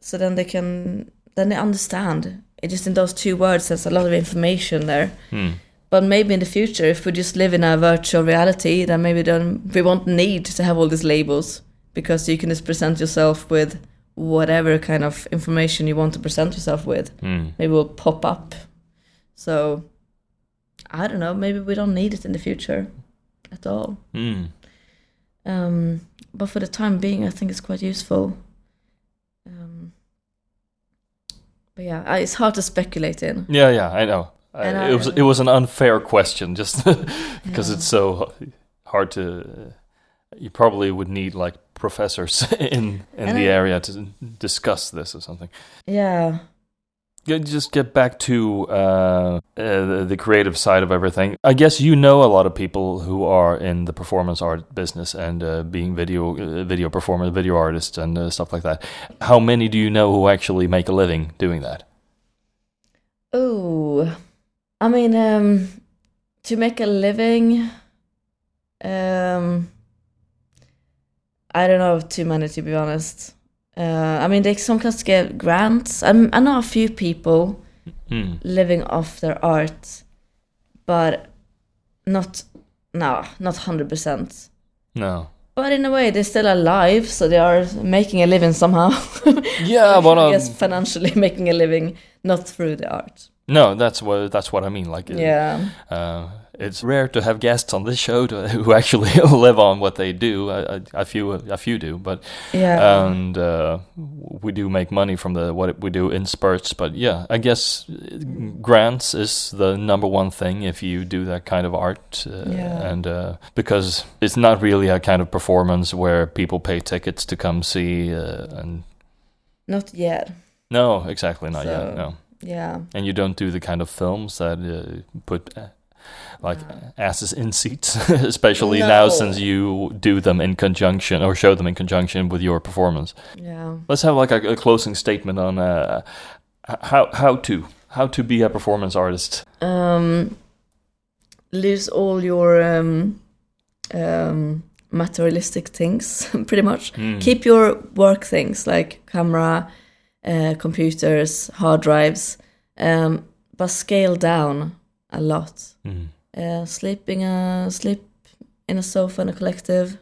so then they can then they understand. It just in those two words, there's a lot of information there. Mm. But maybe in the future, if we just live in a virtual reality, then maybe then we won't need to have all these labels because you can just present yourself with whatever kind of information you want to present yourself with. Mm. Maybe will pop up. So I don't know. Maybe we don't need it in the future at all. Mm. Um, but for the time being, I think it's quite useful. Um, but yeah, it's hard to speculate in. Yeah, yeah, I know. Uh, And it was it was an unfair question, just because Yeah. it's so hard to. You probably would need like professors in in And the I- area to discuss this or something. Yeah. Yeah, just get back to uh, uh, the, the creative side of everything. I guess you know a lot of people who are in the performance art business and uh, being video uh, video performers, video artists, and uh, stuff like that. How many do you know who actually make a living doing that? Oh, I mean, um, to make a living, um, I don't know too many to be honest. Uh, I mean, they sometimes get grants. I'm, I know a few people Hmm. living off their art, but not, no, not hundred percent. No. But in a way, they're still alive, so they are making a living somehow. Yeah, but um, yes, financially making a living, not through the art. no, that's what that's what I mean. Like, uh, Yeah. uh, it's rare to have guests on this show to, who actually live on what they do. A, a, a few, a few do, but Yeah. and uh, we do make money from the what we do in spurts. But yeah, I guess uh, grants is the number one thing if you do that kind of art, uh, Yeah. and uh, because it's not really a kind of performance where people pay tickets to come see, uh, and Not yet. no, exactly not So- yet, no. Yeah. And you don't do the kind of films that uh, put. Like asses in seats, especially now since you do them in conjunction or show them in conjunction with your performance. Yeah. Let's have like a, a closing statement on uh, how how to how to be a performance artist. Um, lose all your um, um, materialistic things, pretty much. Mm. Keep your work things like camera, uh, computers, hard drives, um, but scale down a lot. Mm. Uh, sleeping a sleep in a sofa in a collective.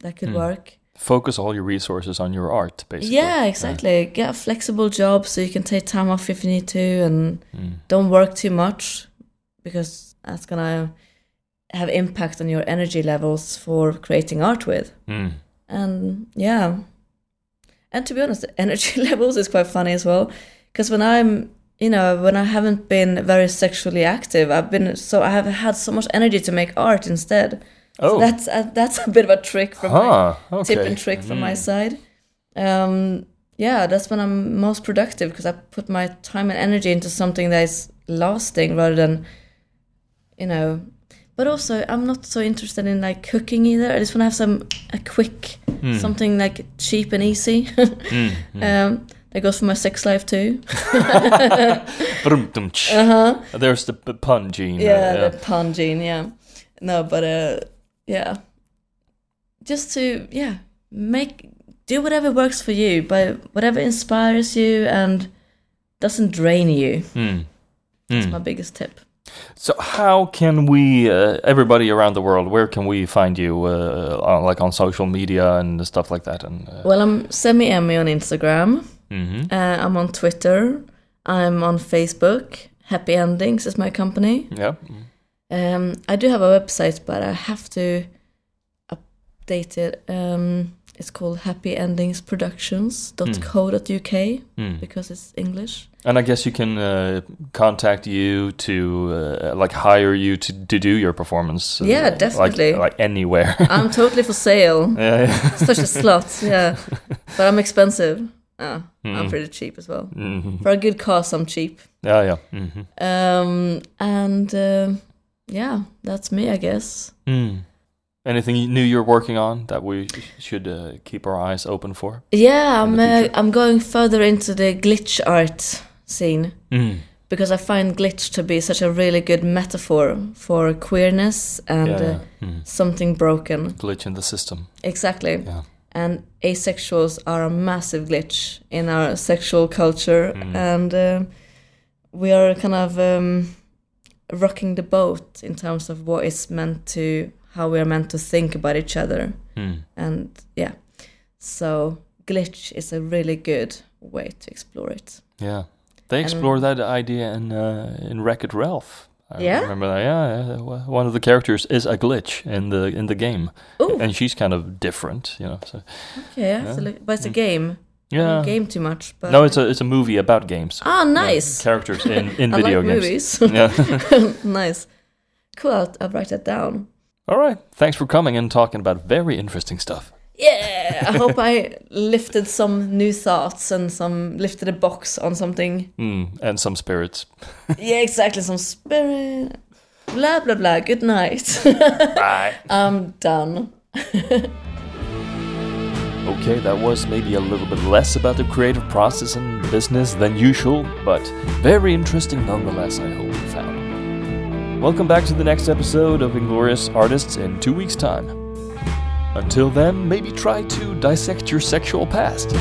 That could Hmm. work. Focus all your resources on your art, basically. Yeah, exactly. Get a flexible job so you can take time off if you need to, and Mm. don't work too much because that's gonna have impact on your energy levels for creating art with. Mm. And yeah, and to be honest, energy levels is quite funny as well because when I'm you know when I haven't been very sexually active, I've been so I have had so much energy to make art instead. So Oh, that's a, that's a bit of a trick from my okay. tip and trick from my Mm. side. Um, yeah, that's when I'm most productive because I put my time and energy into something that is lasting rather than, you know. But also, I'm not so interested in like cooking either. I just want to have some a quick Mm. something like cheap and easy. Mm. Mm. um, That goes for my sex life too. Uh-huh. There's the p- pun gene. uh, Yeah, the pun gene, yeah. No, but uh yeah. Just to yeah, make do whatever works for you, but whatever inspires you and doesn't drain you. Hmm. That's Hmm. my biggest tip. So how can we, uh, everybody around the world, where can we find you, uh, on, like on social media and stuff like that? And uh, Well, I'm semi Emmy on Instagram. Mhm. Uh, I'm on Twitter. I'm on Facebook. Happy Endings is my company. yeah, Um, I do have a website, but I have to update it. Um, it's called happyendingsproductions.co.uk Hmm. because it's English. and I guess you can uh, contact you to uh, like hire you to, to do your performance. uh, Yeah, like- definitely. like, anywhere. I'm totally for sale. yeah, yeah. Such a slut, yeah. But I'm expensive. Ah, I'm Mm. pretty cheap as well. Mhm. For a good cause, I'm cheap. yeah, yeah. hmm Um, and uh, yeah, that's me, I guess. Mm. Anything new you're working on that we should uh, keep our eyes open for? Yeah, I'm uh. I'm going further into the glitch art scene Mm. because I find glitch to be such a really good metaphor for queerness and yeah, uh, yeah. Mm. something broken. glitch in the system. Exactly. Yeah. And asexuals are a massive glitch in our sexual culture, Mm. and uh, we are kind of um, rocking the boat in terms of what is meant to, how we are meant to think about each other. Mm. And yeah, so glitch is a really good way to explore it. Yeah, they explore that idea in uh, in Wreck It Ralph. I Yeah? remember that. Yeah, yeah, one of the characters is a glitch in the in the game, Oh, and she's kind of different, you know. So okay, I have to yeah. But it's a Mm. game. Yeah, game too much, but no, it's a it's a movie about games. ah, Yeah, nice. characters in in video like games. movies. Yeah. nice. Cool. I'll, I'll write that down. All right. Thanks for coming and talking about very interesting stuff. Yeah, I hope I lifted some new thoughts and some lifted a box on something. Mm, and some spirits. yeah, exactly. Some spirit. Blah blah blah. Good night. Bye. I'm done. Okay, that was maybe a little bit less about the creative process and business than usual, but very interesting nonetheless, I hope you found. Welcome back to the next episode of Inglorious Artists in two weeks' time. Until then, maybe try to dissect your sexual past.